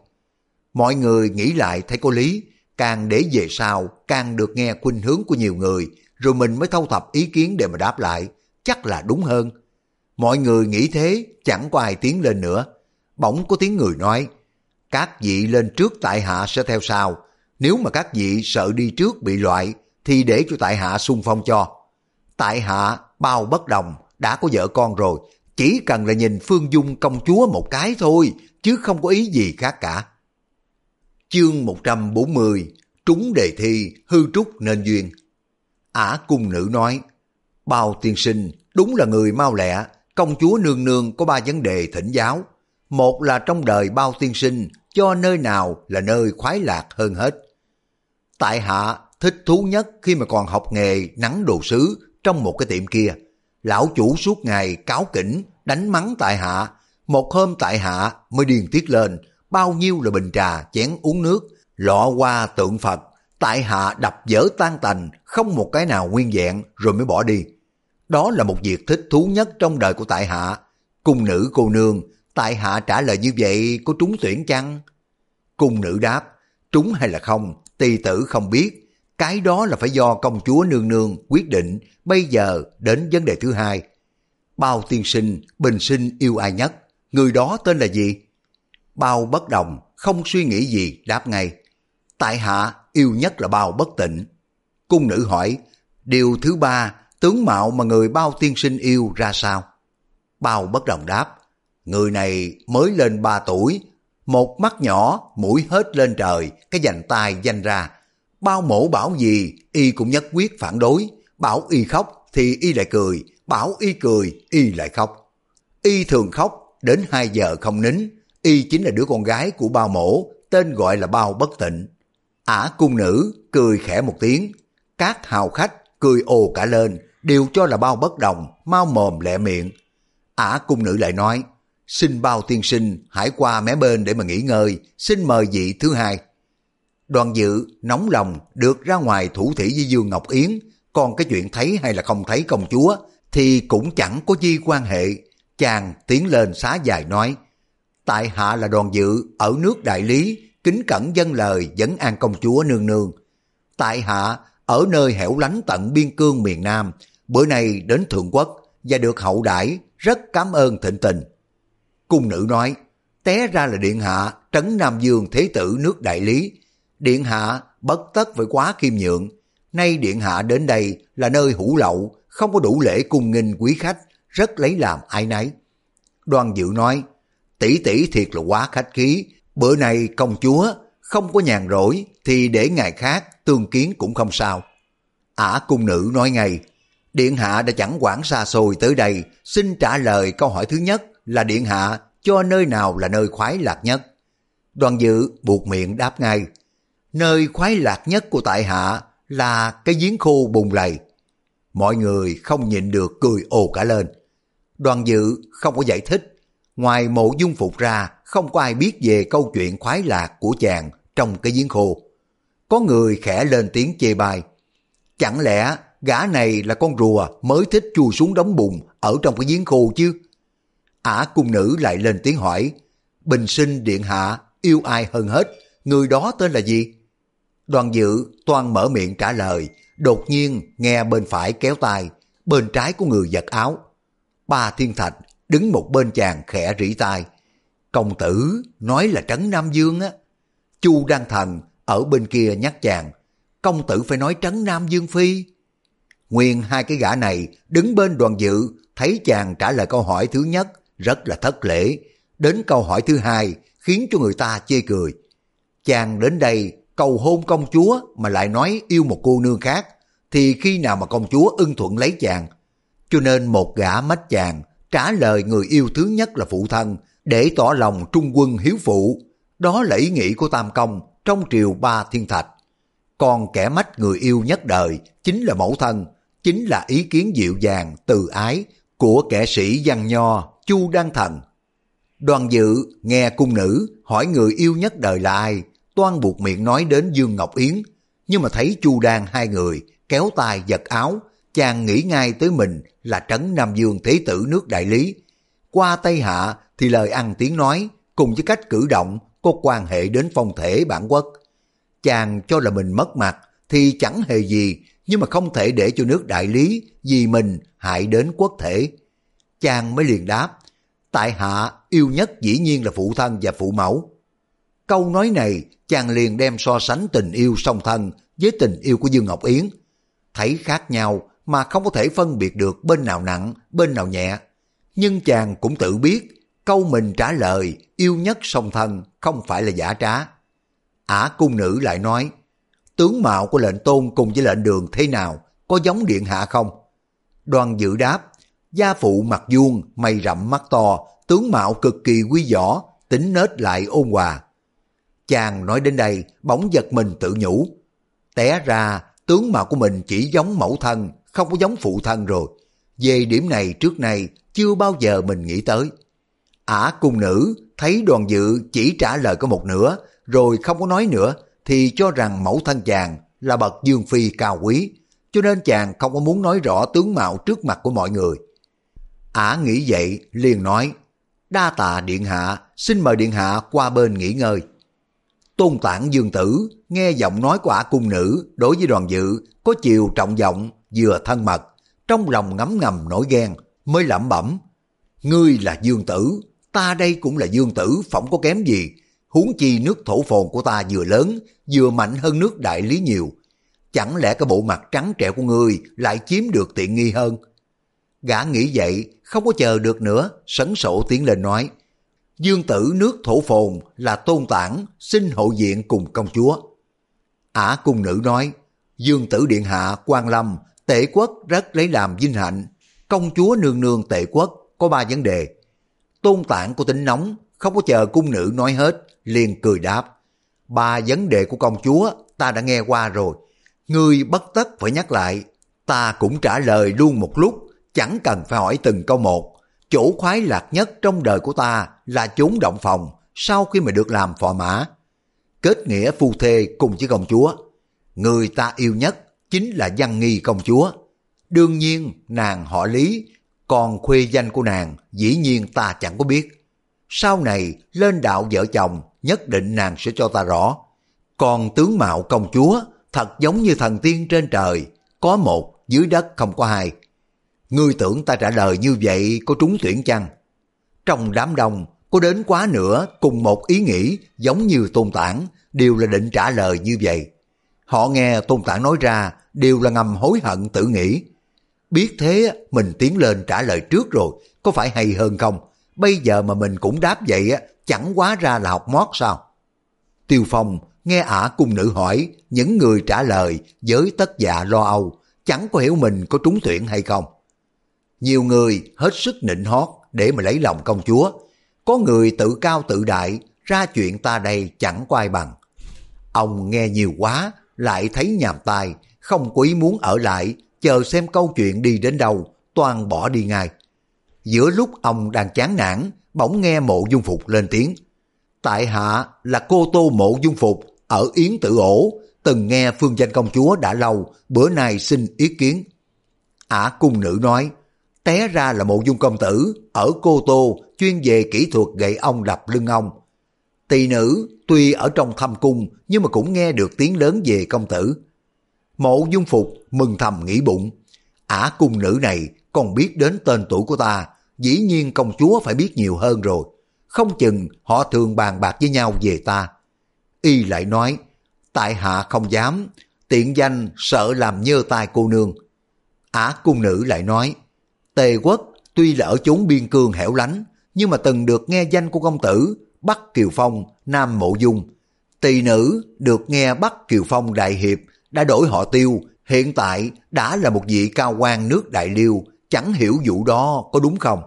A: Mọi người nghĩ lại thấy có lý, càng để về sau càng được nghe khuynh hướng của nhiều người, rồi mình mới thâu thập ý kiến để mà đáp lại, chắc là đúng hơn. Mọi người nghĩ thế, chẳng có ai tiến lên nữa. Bỗng có tiếng người nói, các vị lên trước tại hạ sẽ theo sau. Nếu mà các vị sợ đi trước bị loại, thì để cho tại hạ xung phong cho. Tại hạ bao bất đồng, đã có vợ con rồi, chỉ cần là nhìn Phương Dung công chúa một cái thôi, chứ không có ý gì khác cả. Chương 140 Trúng đề thi, hư trúc nên duyên. Ả cung nữ nói, bao tiên sinh đúng là người mau lẹ, công chúa nương nương có ba vấn đề thỉnh giáo. Một là trong đời bao tiên sinh cho nơi nào là nơi khoái lạc hơn hết. Tại hạ thích thú nhất khi mà còn học nghề nắng đồ sứ trong một cái tiệm kia. Lão chủ suốt ngày cáo kỉnh, đánh mắng tại hạ. Một hôm tại hạ mới điền tiết lên, bao nhiêu là bình trà, chén uống nước, lọ qua tượng Phật. Tại hạ đập dở tan tành, không một cái nào nguyên vẹn rồi mới bỏ đi. Đó là một việc thích thú nhất trong đời của tại hạ. Cung nữ cô nương, tại hạ trả lời như vậy có trúng tuyển chăng? Cung nữ đáp, trúng hay là không, tỳ tử không biết. Cái đó là phải do công chúa nương nương quyết định bây giờ đến vấn đề thứ hai. Bao tiên sinh, bình sinh yêu ai nhất? Người đó tên là gì? Bao bất đồng, không suy nghĩ gì đáp ngay. Tại hạ yêu nhất là bao bất tịnh. Cung nữ hỏi, điều thứ ba, tướng mạo mà người bao tiên sinh yêu ra sao? Bao bất đồng đáp, người này mới lên ba tuổi, một mắt nhỏ, mũi hết lên trời, cái dành tay danh ra. Bao mổ bảo gì, y cũng nhất quyết phản đối, bảo y khóc thì y lại cười, bảo y cười, y lại khóc. Y thường khóc, đến 2 giờ không nín, y chính là đứa con gái của bao mổ, tên gọi là bao bất tịnh. Ả cung nữ cười khẽ một tiếng, các hào khách cười ồ cả lên, đều cho là bao bất đồng, mau mồm lẹ miệng. Ả cung nữ lại nói, xin bao tiên sinh hãy qua mé bên để mà nghỉ ngơi, xin mời vị thứ hai. Đoàn dự nóng lòng được ra ngoài thủ thủy với Dương Ngọc Yến, còn cái chuyện thấy hay là không thấy công chúa thì cũng chẳng có gì quan hệ. Chàng tiến lên xá dài nói, tại hạ là đoàn dự ở nước đại lý, kính cẩn dân lời dẫn an công chúa nương nương. Tại hạ ở nơi hẻo lánh tận biên cương miền Nam, bữa nay đến Thượng Quốc và được hậu đãi rất cảm ơn thịnh tình. Cung nữ nói, té ra là điện hạ trấn Nam Dương Thế Tử nước Đại Lý. Điện hạ bất tất phải quá khiêm nhượng. Nay điện hạ đến đây là nơi hủ lậu, không có đủ lễ cung nghinh quý khách, rất lấy làm ai nấy. đoàn dự nói, tỷ tỷ thiệt là quá khách khí, bữa nay công chúa không có nhàn rỗi thì để ngày khác tương kiến cũng không sao. Ả cung nữ nói ngay, Điện Hạ đã chẳng quản xa xôi tới đây, xin trả lời câu hỏi thứ nhất là Điện Hạ cho nơi nào là nơi khoái lạc nhất. Đoàn dự buộc miệng đáp ngay, nơi khoái lạc nhất của tại Hạ là cái giếng khô bùng lầy. Mọi người không nhịn được cười ồ cả lên. Đoàn dự không có giải thích, ngoài mộ dung phục ra không có ai biết về câu chuyện khoái lạc của chàng trong cái giếng khô. Có người khẽ lên tiếng chê bai. Chẳng lẽ gã này là con rùa mới thích chui xuống đống bùn ở trong cái giếng khô chứ? Ả cung nữ lại lên tiếng hỏi, bình sinh điện hạ yêu ai hơn hết, người đó tên là gì? Đoàn dự toan mở miệng trả lời, đột nhiên nghe bên phải kéo tay, bên trái của người giật áo. Ba thiên thạch đứng một bên chàng khẽ rỉ tai. Công tử nói là Trấn Nam Dương á. Chu Đăng Thần ở bên kia nhắc chàng, công tử phải nói Trấn Nam Dương Phi. Nguyên hai cái gã này đứng bên đoàn dự, thấy chàng trả lời câu hỏi thứ nhất rất là thất lễ. Đến câu hỏi thứ hai khiến cho người ta chê cười. Chàng đến đây cầu hôn công chúa mà lại nói yêu một cô nương khác, thì khi nào mà công chúa ưng thuận lấy chàng? Cho nên một gã mách chàng trả lời người yêu thứ nhất là phụ thân để tỏ lòng trung quân hiếu phụ. Đó là ý nghĩ của Tam Công trong triều ba thiên thạch. Còn kẻ mách người yêu nhất đời chính là mẫu thân, chính là ý kiến dịu dàng, từ ái của kẻ sĩ văn nho Chu Đăng Thần. Đoàn dự nghe cung nữ hỏi người yêu nhất đời là ai, toan buộc miệng nói đến Dương Ngọc Yến, nhưng mà thấy Chu Đan hai người kéo tay giật áo, chàng nghĩ ngay tới mình là Trấn Nam Dương Thế Tử nước Đại Lý. Qua Tây Hạ thì lời ăn tiếng nói cùng với cách cử động có quan hệ đến phong thể bản quốc. Chàng cho là mình mất mặt thì chẳng hề gì, nhưng mà không thể để cho nước đại lý vì mình hại đến quốc thể. Chàng mới liền đáp, tại hạ yêu nhất dĩ nhiên là phụ thân và phụ mẫu. Câu nói này chàng liền đem so sánh tình yêu song thân với tình yêu của Dương Ngọc Yến. Thấy khác nhau mà không có thể phân biệt được bên nào nặng, bên nào nhẹ. Nhưng chàng cũng tự biết câu mình trả lời yêu nhất song thân không phải là giả trá. Ả cung nữ lại nói, tướng mạo của lệnh tôn cùng với lệnh đường thế nào, có giống điện hạ không? Đoàn dự đáp, gia phụ mặt vuông, mày rậm mắt to, tướng mạo cực kỳ quý võ, tính nết lại ôn hòa. Chàng nói đến đây, bỗng giật mình tự nhủ. Té ra, tướng mạo của mình chỉ giống mẫu thân, không có giống phụ thân rồi. Về điểm này trước nay, chưa bao giờ mình nghĩ tới. Ả cung nữ thấy đoàn dự chỉ trả lời có một nửa, rồi không có nói nữa, thì cho rằng mẫu thân chàng là bậc dương phi cao quý, cho nên chàng không có muốn nói rõ tướng mạo trước mặt của mọi người. Ả nghĩ vậy, liền nói, đa tạ điện hạ, xin mời điện hạ qua bên nghỉ ngơi. Tôn tản dương tử nghe giọng nói của ả cung nữ đối với đoàn dự có chiều trọng giọng vừa thân mật, trong lòng ngấm ngầm nổi ghen, mới lẩm bẩm. Ngươi là dương tử, ta đây cũng là dương tử, phỏng có kém gì. Huống chi nước thổ phồn của ta vừa lớn, vừa mạnh hơn nước đại lý nhiều. Chẳng lẽ cái bộ mặt trắng trẻo của ngươi lại chiếm được tiện nghi hơn? Gã nghĩ vậy, không có chờ được nữa, sấn sổ tiến lên nói. Dương tử nước thổ phồn là tôn tản, xin hộ diện cùng công chúa. Ả cung nữ nói, Dương tử điện hạ, quan lâm, tể quốc rất lấy làm vinh hạnh. Công chúa nương nương tể quốc có ba vấn đề. Tôn tạng của tính nóng, không có chờ cung nữ nói hết, liền cười đáp. Ba vấn đề của công chúa ta đã nghe qua rồi. Ngươi bất tất phải nhắc lại. Ta cũng trả lời luôn một lúc, chẳng cần phải hỏi từng câu một. Chỗ khoái lạc nhất trong đời của ta là chốn động phòng sau khi mà được làm phò mã. Kết nghĩa phu thê cùng với công chúa. Người ta yêu nhất chính là văn nghi công chúa. Đương nhiên nàng họ lý, còn khuê danh của nàng dĩ nhiên ta chẳng có biết. Sau này lên đạo vợ chồng nhất định nàng sẽ cho ta rõ. Còn tướng mạo công chúa thật giống như thần tiên trên trời, có một dưới đất không có hai. Ngươi tưởng ta trả lời như vậy có trúng tuyển chăng? Trong đám đông có đến quá nữa cùng một ý nghĩ giống như tôn tản đều là định trả lời như vậy. Họ nghe tôn tản nói ra đều là ngầm hối hận tự nghĩ. Biết thế mình tiến lên trả lời trước rồi, có phải hay hơn không? Bây giờ mà mình cũng đáp vậy á, chẳng quá ra là học mót sao? Tiêu Phong nghe ả cung nữ hỏi những người trả lời với tất dạ lo âu, chẳng có hiểu mình có trúng tuyển hay không. Nhiều người hết sức nịnh hót để mà lấy lòng công chúa. Có người tự cao tự đại, ra chuyện ta đây chẳng có ai bằng. Ông nghe nhiều quá, lại thấy nhàm tai, không quý muốn ở lại, chờ xem câu chuyện đi đến đâu, toàn bỏ đi ngay. Giữa lúc ông đang chán nản, bỗng nghe mộ dung phục lên tiếng. Tại hạ là cô tô mộ dung phục, ở Yến Tử Ổ, từng nghe phương danh công chúa đã lâu, bữa nay xin ý kiến. Ả cung nữ nói, té ra là mộ dung công tử, ở Cô Tô, chuyên về kỹ thuật gậy ông đập lưng ông. Tỳ nữ tuy ở trong thâm cung nhưng mà cũng nghe được tiếng lớn về công tử. Mộ dung phục mừng thầm nghĩ bụng. Ả cung nữ này còn biết đến tên tuổi của ta, dĩ nhiên công chúa phải biết nhiều hơn rồi. Không chừng họ thường bàn bạc với nhau về ta. Y lại nói, tại hạ không dám, tiện danh sợ làm nhơ tai cô nương. Ả cung nữ lại nói, Tề quốc tuy là ở chốn biên cương hẻo lánh, nhưng mà từng được nghe danh của công tử Bắc Kiều Phong, Nam Mộ Dung. Tỳ nữ được nghe Bắc Kiều Phong Đại Hiệp đã đổi họ tiêu, hiện tại đã là một vị cao quan nước Đại Liêu, chẳng hiểu vụ đó có đúng không?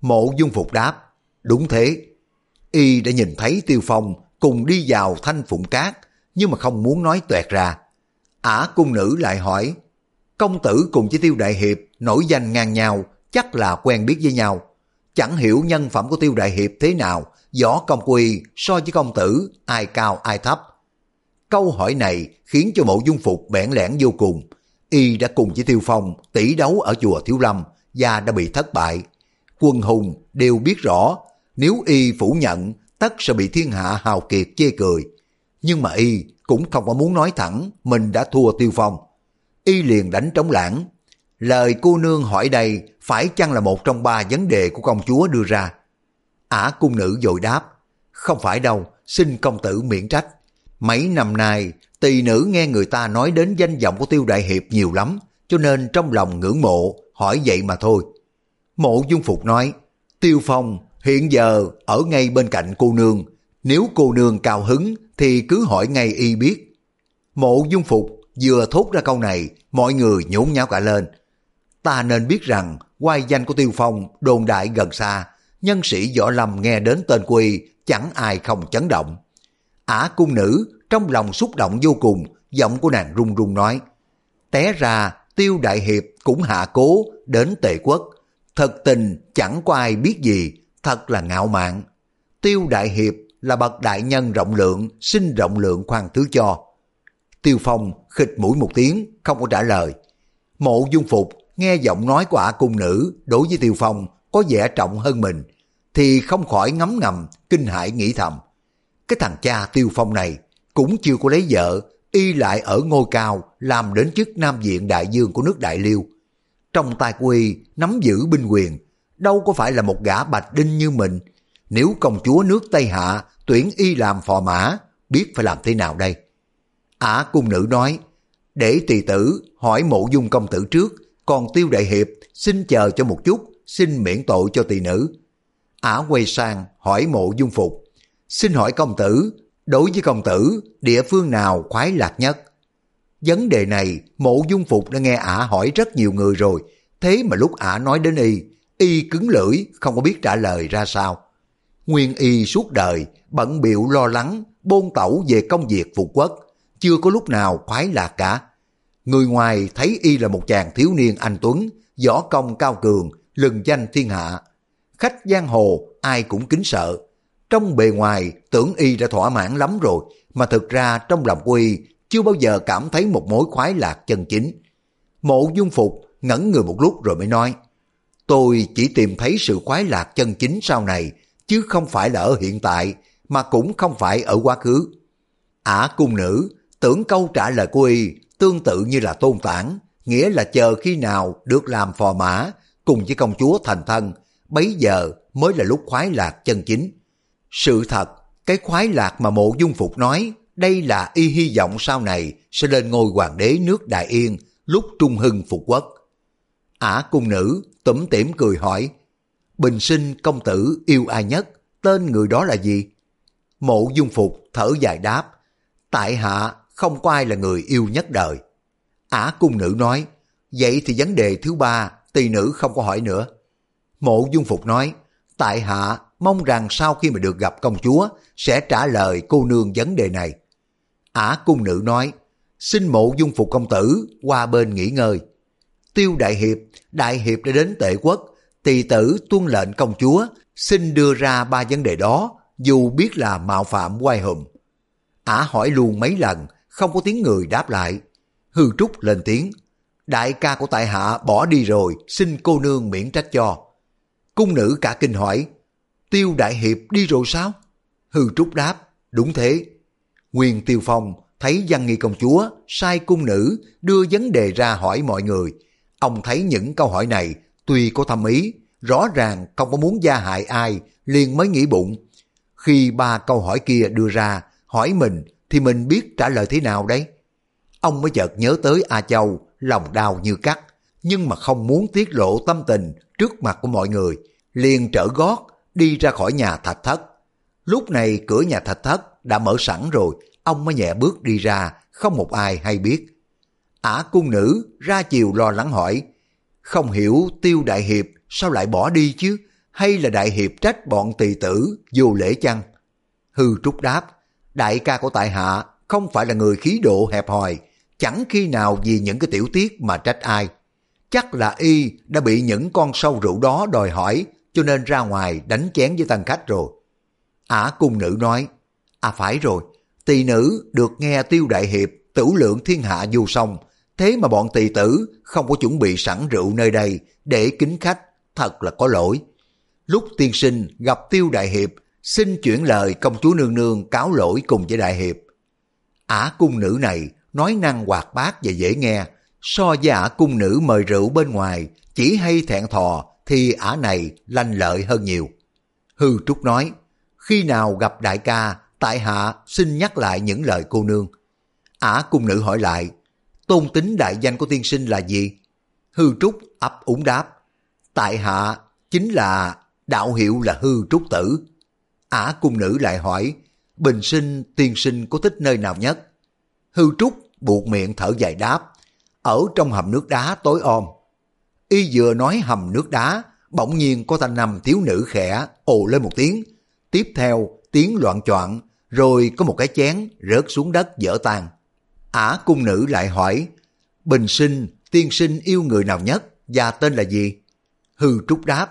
A: Mộ Dung Phục đáp, đúng thế. Y đã nhìn thấy Tiêu Phong cùng đi vào thanh phụng cát, nhưng mà không muốn nói toẹt ra. Ả cung nữ lại hỏi, công tử cùng với Tiêu Đại Hiệp nổi danh ngang nhau, chắc là quen biết với nhau. Chẳng hiểu nhân phẩm của Tiêu Đại Hiệp thế nào, võ công quy so với công tử, ai cao ai thấp. Câu hỏi này khiến cho mộ dung phục bẽn lẽn vô cùng. Y đã cùng với Tiêu Phong tỷ đấu ở chùa Thiếu Lâm và đã bị thất bại. Quân hùng đều biết rõ nếu Y phủ nhận tất sẽ bị thiên hạ hào kiệt chê cười. Nhưng mà Y cũng không có muốn nói thẳng mình đã thua Tiêu Phong. Y liền đánh trống lãng. Lời cô nương hỏi đây phải chăng là một trong ba vấn đề của công chúa đưa ra? Ả cung nữ dội đáp, không phải đâu, xin công tử miễn trách. Mấy năm nay, tỳ nữ nghe người ta nói đến danh vọng của Tiêu Đại Hiệp nhiều lắm, cho nên trong lòng ngưỡng mộ, hỏi vậy mà thôi. Mộ Dung Phục nói, Tiêu Phong hiện giờ ở ngay bên cạnh cô nương, nếu cô nương cao hứng thì cứ hỏi ngay y biết. Mộ Dung Phục vừa thốt ra câu này, mọi người nhốn nháo cả lên. Ta nên biết rằng, quay danh của Tiêu Phong đồn đại gần xa, nhân sĩ võ lâm nghe đến tên quy, chẳng ai không chấn động. Ả cung nữ trong lòng xúc động vô cùng, giọng của nàng run run nói. Té ra tiêu đại hiệp cũng hạ cố đến tề quốc. Thật tình chẳng có ai biết gì, thật là ngạo mạn. Tiêu đại hiệp là bậc đại nhân rộng lượng, xin rộng lượng khoan thứ cho. Tiêu Phong khịch mũi một tiếng, không có trả lời. Mộ dung phục nghe giọng nói của ả cung nữ đối với Tiêu Phong có vẻ trọng hơn mình, thì không khỏi ngấm ngầm, kinh hãi nghĩ thầm cái thằng cha tiêu phong này cũng chưa có lấy vợ, y lại ở ngôi cao làm đến chức Nam Diện Đại Dương của nước Đại Liêu. Trong tay của y nắm giữ binh quyền, đâu có phải là một gã bạch đinh như mình. Nếu công chúa nước Tây Hạ tuyển y làm phò mã, biết phải làm thế nào đây? Ả cung nữ nói, để tỳ tử hỏi mộ dung công tử trước, còn tiêu đại hiệp xin chờ cho một chút, xin miễn tội cho tỳ nữ. Ả quay sang hỏi mộ dung phục, xin hỏi công tử, đối với công tử, địa phương nào khoái lạc nhất? Vấn đề này mộ dung phục đã nghe ả hỏi rất nhiều người rồi, thế mà lúc ả nói đến y, y cứng lưỡi không có biết trả lời ra sao. Nguyên y suốt đời bận biệu lo lắng, bôn tẩu về công việc phục quốc, chưa có lúc nào khoái lạc cả. Người ngoài thấy y là một chàng thiếu niên anh Tuấn, võ công cao cường, lừng danh thiên hạ. Khách giang hồ ai cũng kính sợ. Trong bề ngoài tưởng y đã thỏa mãn lắm rồi, mà thực ra trong lòng của y chưa bao giờ cảm thấy một mối khoái lạc chân chính. Mộ dung phục ngẩn người một lúc rồi mới nói, tôi chỉ tìm thấy sự khoái lạc chân chính sau này, chứ không phải là ở hiện tại, mà cũng không phải ở quá khứ. Ả cung nữ tưởng câu trả lời của y tương tự như là tôn tản, nghĩa là chờ khi nào được làm phò mã cùng với công chúa thành thân, bấy giờ mới là lúc khoái lạc chân chính. Sự thật, cái khoái lạc mà mộ dung phục nói, đây là y hy vọng sau này sẽ lên ngôi hoàng đế nước Đại Yên lúc trung hưng phục quốc. Ả cung nữ tủm tỉm cười hỏi, Bình sinh công tử yêu ai nhất, tên người đó là gì? Mộ dung phục thở dài đáp, tại hạ không có ai là người yêu nhất đời. Ả cung nữ nói, vậy thì vấn đề thứ ba, tỳ nữ không có hỏi nữa. Mộ dung phục nói, tại hạ mong rằng sau khi mà được gặp công chúa, sẽ trả lời cô nương vấn đề này. Ả cung nữ nói, xin mộ dung phục công tử qua bên nghỉ ngơi. Tiêu đại hiệp, đại hiệp đã đến tệ quốc, tỳ tử tuân lệnh công chúa, xin đưa ra ba vấn đề đó, dù biết là mạo phạm quay hùm. Ả hỏi luôn mấy lần, không có tiếng người đáp lại. Hư Trúc lên tiếng, đại ca của tại hạ bỏ đi rồi, xin cô nương miễn trách cho. Cung nữ cả kinh hỏi, tiêu đại hiệp đi rồi sao? Hư Trúc đáp, đúng thế. Nguyên Tiêu Phong thấy văn nghi công chúa sai cung nữ đưa vấn đề ra hỏi mọi người. Ông thấy những câu hỏi này tuy có thâm ý, rõ ràng không có muốn gia hại ai, liền mới nghĩ bụng. Khi ba câu hỏi kia đưa ra, hỏi mình thì mình biết trả lời thế nào đấy? Ông mới chợt nhớ tới A Châu, lòng đau như cắt, nhưng mà không muốn tiết lộ tâm tình trước mặt của mọi người, liền trở gót đi ra khỏi nhà thạch thất. Lúc này cửa nhà thạch thất đã mở sẵn rồi, ông mới nhẹ bước đi ra, không một ai hay biết. Ả cung nữ ra chiều lo lắng hỏi, không hiểu tiêu đại hiệp sao lại bỏ đi chứ, hay là đại hiệp trách bọn tỳ tử vô lễ chăng? Hư trúc đáp, đại ca của tại hạ không phải là người khí độ hẹp hòi, chẳng khi nào vì những cái tiểu tiết mà trách ai. Chắc là y đã bị những con sâu rượu đó đòi hỏi cho nên ra ngoài đánh chén với tân khách rồi. Ả cung nữ nói, à phải rồi, tỳ nữ được nghe tiêu đại hiệp tử lượng thiên hạ du sông, thế mà bọn tỳ tử không có chuẩn bị sẵn rượu nơi đây để kính khách, thật là có lỗi. Lúc tiên sinh gặp tiêu đại hiệp, xin chuyển lời công chúa nương nương cáo lỗi cùng với đại hiệp. Ả cung nữ này nói năng hoạt bát và dễ nghe, so với ả cung nữ mời rượu bên ngoài, chỉ hay thẹn thò thì ả này lanh lợi hơn nhiều. Hư Trúc nói, khi nào gặp đại ca, tại hạ xin nhắc lại những lời cô nương. Ả cung nữ hỏi lại, tôn tính đại danh của tiên sinh là gì? Hư Trúc ấp úng đáp, tại hạ chính là đạo hiệu là Hư Trúc Tử. Ả cung nữ lại hỏi, bình sinh tiên sinh có thích nơi nào nhất? Hư Trúc buộc miệng thở dài đáp, ở trong hầm nước đá tối om. Y vừa nói hầm nước đá, bỗng nhiên có thanh nằm thiếu nữ khẽ ồ lên một tiếng. Tiếp theo tiếng loạn choạng, rồi có một cái chén rớt xuống đất dở tan. Ả cung nữ lại hỏi, bình sinh, tiên sinh yêu người nào nhất và tên là gì? Hư Trúc đáp,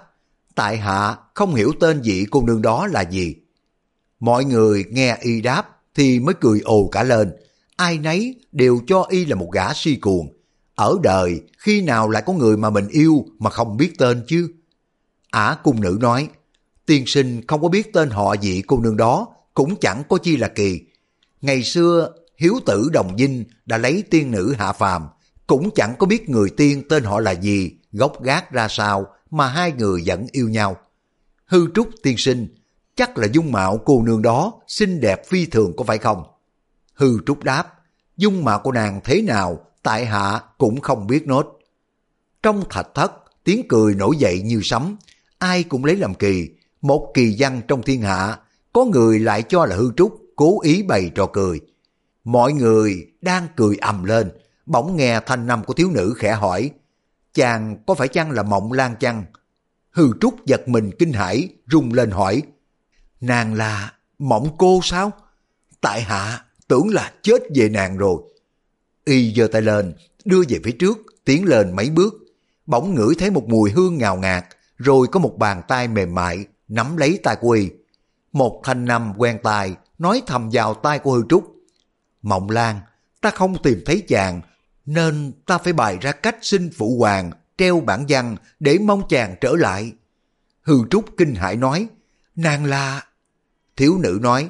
A: tại hạ không hiểu tên vị cô nương đó là gì. Mọi người nghe y đáp thì mới cười ồ cả lên, ai nấy đều cho y là một gã si cuồng. Ở đời, khi nào lại có người mà mình yêu mà không biết tên chứ? Ả cung nữ nói, tiên sinh không có biết tên họ gì cô nương đó, cũng chẳng có chi là kỳ. Ngày xưa, hiếu tử đồng dinh đã lấy tiên nữ hạ phàm, cũng chẳng có biết người tiên tên họ là gì, gốc gác ra sao mà hai người vẫn yêu nhau. Hư trúc tiên sinh, chắc là dung mạo cô nương đó xinh đẹp phi thường có phải không? Hư trúc đáp, dung mạo của nàng thế nào, tại hạ cũng không biết nốt. Trong thạch thất, tiếng cười nổi dậy như sấm, ai cũng lấy làm kỳ, một kỳ văn trong thiên hạ, có người lại cho là hư trúc, cố ý bày trò cười. Mọi người đang cười ầm lên, bỗng nghe thanh năm của thiếu nữ khẽ hỏi, chàng có phải chăng là mộng lan chăng? Hư trúc giật mình kinh hãi rung lên hỏi, nàng là mộng cô sao? Tại hạ tưởng là chết về nàng rồi. Y giơ tay lên, đưa về phía trước, tiến lên mấy bước, bỗng ngửi thấy một mùi hương ngào ngạt, rồi có một bàn tay mềm mại nắm lấy tay của Y. Một thanh năm quen tài nói thầm vào tay của Hư Trúc. Mộng Lan, ta không tìm thấy chàng, nên ta phải bày ra cách xin phụ hoàng treo bản văn để mong chàng trở lại. Hư Trúc kinh hãi nói, nàng là... Thiếu nữ nói,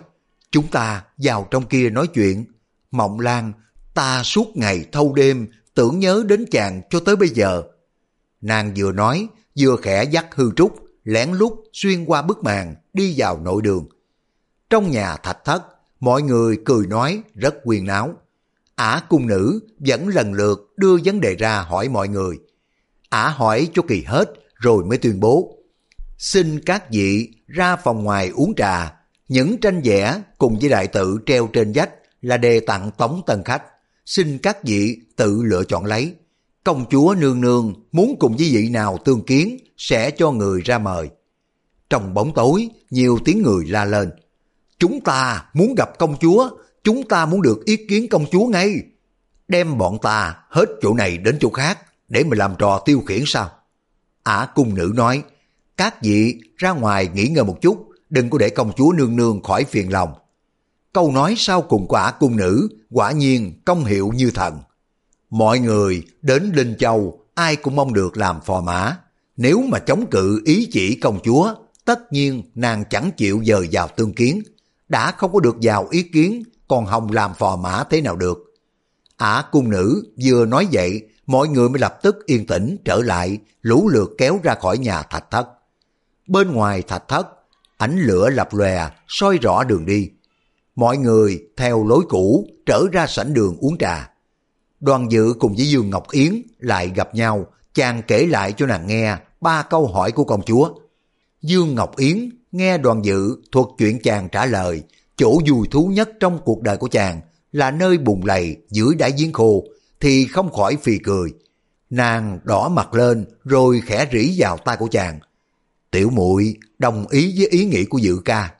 A: chúng ta vào trong kia nói chuyện. Mộng Lan, ta suốt ngày thâu đêm tưởng nhớ đến chàng cho tới bây giờ. Nàng vừa nói, vừa khẽ dắt Hư Trúc, lén lút xuyên qua bức màn, đi vào nội đường. Trong nhà thạch thất, mọi người cười nói rất quyền náo. Ả cung nữ vẫn lần lượt đưa vấn đề ra hỏi mọi người. Ả hỏi cho kỳ hết rồi mới tuyên bố. Xin các vị ra phòng ngoài uống trà, những tranh vẽ cùng với đại tự treo trên vách là đề tặng tống tân khách. Xin các vị tự lựa chọn lấy. Công chúa nương nương muốn cùng với vị nào tương kiến sẽ cho người ra mời. Trong bóng tối, nhiều tiếng người la lên. Chúng ta muốn gặp công chúa, chúng ta muốn được ý kiến công chúa ngay. Đem bọn ta hết chỗ này đến chỗ khác để mà làm trò tiêu khiển sao? Ả cung nữ nói, các vị ra ngoài nghỉ ngơi một chút, đừng có để công chúa nương nương khỏi phiền lòng. Câu nói sau cùng của ả cung nữ quả nhiên công hiệu như thần. Mọi người đến Linh Châu ai cũng mong được làm phò mã. Nếu mà chống cự ý chỉ công chúa, tất nhiên nàng chẳng chịu dời vào tương kiến. Đã không có được vào ý kiến, còn Hồng làm phò mã thế nào được. Ả cung nữ vừa nói vậy, mọi người mới lập tức yên tĩnh trở lại, lũ lượt kéo ra khỏi nhà thạch thất. Bên ngoài thạch thất, ánh lửa lập lòe, soi rõ đường đi. Mọi người theo lối cũ trở ra sảnh đường uống trà. Đoàn dự cùng với Dương Ngọc Yến lại gặp nhau, chàng kể lại cho nàng nghe ba câu hỏi của công chúa. Dương Ngọc Yến nghe đoàn dự thuật chuyện chàng trả lời, chỗ vui thú nhất trong cuộc đời của chàng là nơi bùng lầy dưới đáy giếng khô, thì không khỏi phì cười. Nàng đỏ mặt lên rồi khẽ rỉ vào tay của chàng. Tiểu muội đồng ý với ý nghĩ của dự ca.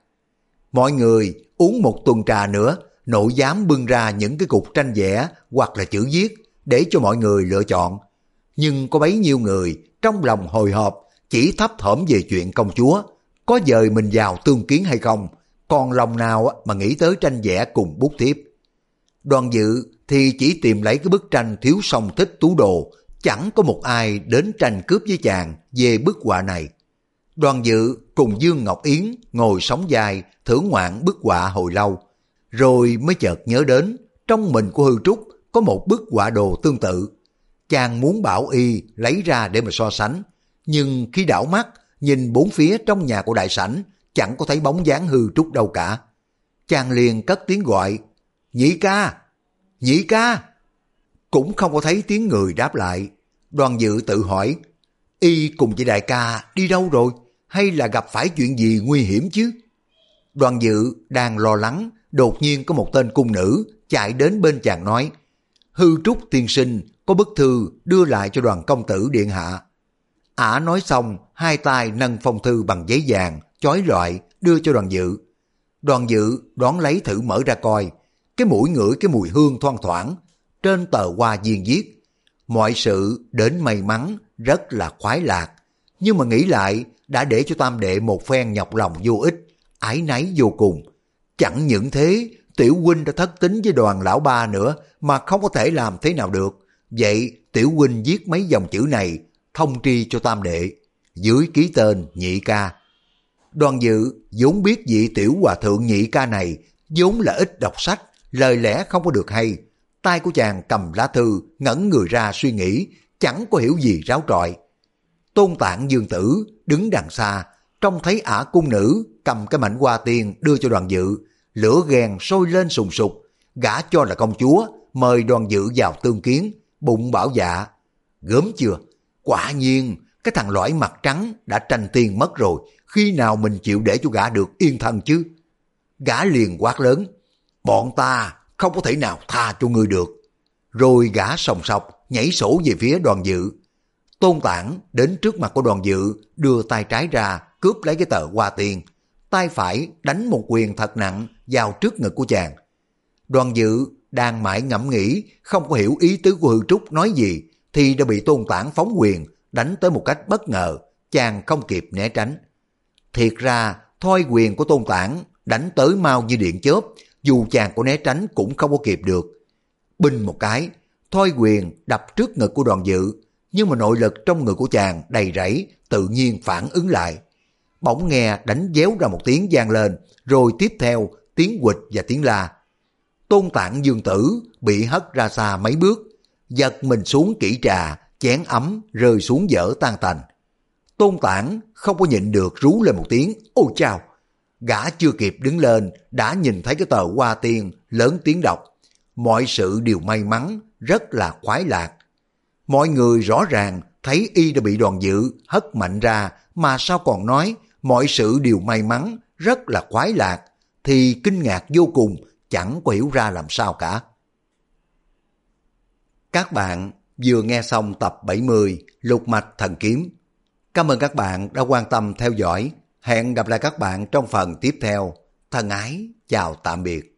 A: Mọi người uống một tuần trà nữa nội dám bưng ra những cái cục tranh vẽ hoặc là chữ viết để cho mọi người lựa chọn. Nhưng có bấy nhiêu người trong lòng hồi hộp chỉ thấp thỏm về chuyện công chúa, có dời mình vào tương kiến hay không, còn lòng nào mà nghĩ tới tranh vẽ cùng bút tiếp. Đoàn dự thì chỉ tìm lấy cái bức tranh thiếu song thích tú đồ, chẳng có một ai đến tranh cướp với chàng về bức họa này. Đoàn dự cùng Dương Ngọc Yến ngồi sóng dài thưởng ngoạn bức họa hồi lâu, rồi mới chợt nhớ đến, trong mình của Hư Trúc có một bức họa đồ tương tự. Chàng muốn bảo y lấy ra để mà so sánh, nhưng khi đảo mắt, nhìn bốn phía trong nhà của đại sảnh, chẳng có thấy bóng dáng Hư Trúc đâu cả. Chàng liền cất tiếng gọi, Nhĩ ca! Nhĩ ca! Cũng không có thấy tiếng người đáp lại. Đoàn dự tự hỏi, y cùng với đại ca đi đâu rồi? Hay là gặp phải chuyện gì nguy hiểm chứ? Đoàn dự đang lo lắng đột nhiên có một tên cung nữ chạy đến bên chàng nói, hư trúc tiên sinh có bức thư đưa lại cho đoàn công tử điện hạ. Ả nói xong, hai tay nâng phong thư bằng giấy vàng, chói loại, đưa cho đoàn dự. Đoàn dự đón lấy thử mở ra coi, cái mũi ngửi cái mùi hương thoang thoảng, trên tờ hoa viên viết. Mọi sự đến may mắn, rất là khoái lạc, nhưng mà nghĩ lại đã để cho tam đệ một phen nhọc lòng vô ích, ái náy vô cùng, Chẳng những thế, Tiểu huynh đã thất tính với đoàn lão ba nữa mà không có thể làm thế nào được. Vậy Tiểu huynh viết mấy dòng chữ này thông tri cho tam đệ, dưới ký tên nhị ca. đoàn dự vốn biết vị tiểu hòa thượng nhị ca này vốn là ít đọc sách, lời lẽ không có được hay. Tay của chàng cầm lá thư, ngẩn người ra suy nghĩ, chẳng có hiểu gì ráo trọi. Tôn tạng dương tử đứng đằng xa, trông thấy ả cung nữ cầm cái mảnh hoa tiên đưa cho đoàn dự, lửa ghen sôi lên sùng sục, gã cho là công chúa, mời đoàn dự vào tương kiến, bụng bảo dạ. Gớm chưa? Quả nhiên, cái thằng lõi mặt trắng đã tranh tiền mất rồi, khi nào mình chịu để cho gã được yên thân chứ? Gã liền quát lớn, bọn ta không có thể nào tha cho ngươi được. Rồi gã sòng sọc nhảy sổ về phía đoàn dự. Tôn tản đến trước mặt của đoàn dự, đưa tay trái ra, cướp lấy cái tờ hoa tiền. Tay phải đánh một quyền thật nặng vào trước ngực của chàng. Đoàn dự đang mãi ngẫm nghĩ, không có hiểu ý tứ của Hư Trúc nói gì, thì đã bị tôn tản phóng quyền, đánh tới một cách bất ngờ, chàng không kịp né tránh. Thiệt ra, thoi quyền của tôn tản đánh tới mau như điện chớp, dù chàng có né tránh cũng không có kịp được. Binh một cái, thoi quyền đập trước ngực của đoàn dự, nhưng mà nội lực trong người của chàng đầy rẫy, tự nhiên phản ứng lại. Bỗng nghe đánh déo ra một tiếng vang lên, rồi tiếp theo tiếng quịch và tiếng la. Tôn tạng dương tử bị hất ra xa mấy bước, giật mình xuống kỹ trà, chén ấm rơi xuống dở tan tành. Tôn tản không có nhịn được rú lên một tiếng, ôi chào! Gã chưa kịp đứng lên, đã nhìn thấy cái tờ hoa tiên, lớn tiếng đọc. Mọi sự đều may mắn, rất là khoái lạc. Mọi người rõ ràng thấy y đã bị đoàn dự, hất mạnh ra, mà sao còn nói mọi sự đều may mắn, rất là khoái lạc, thì kinh ngạc vô cùng, chẳng có hiểu ra làm sao cả. Các bạn vừa nghe xong tập 70 Lục Mạch Thần Kiếm. Cảm ơn các bạn đã quan tâm theo dõi. Hẹn gặp lại các bạn trong phần tiếp theo. Thân ái, chào tạm biệt.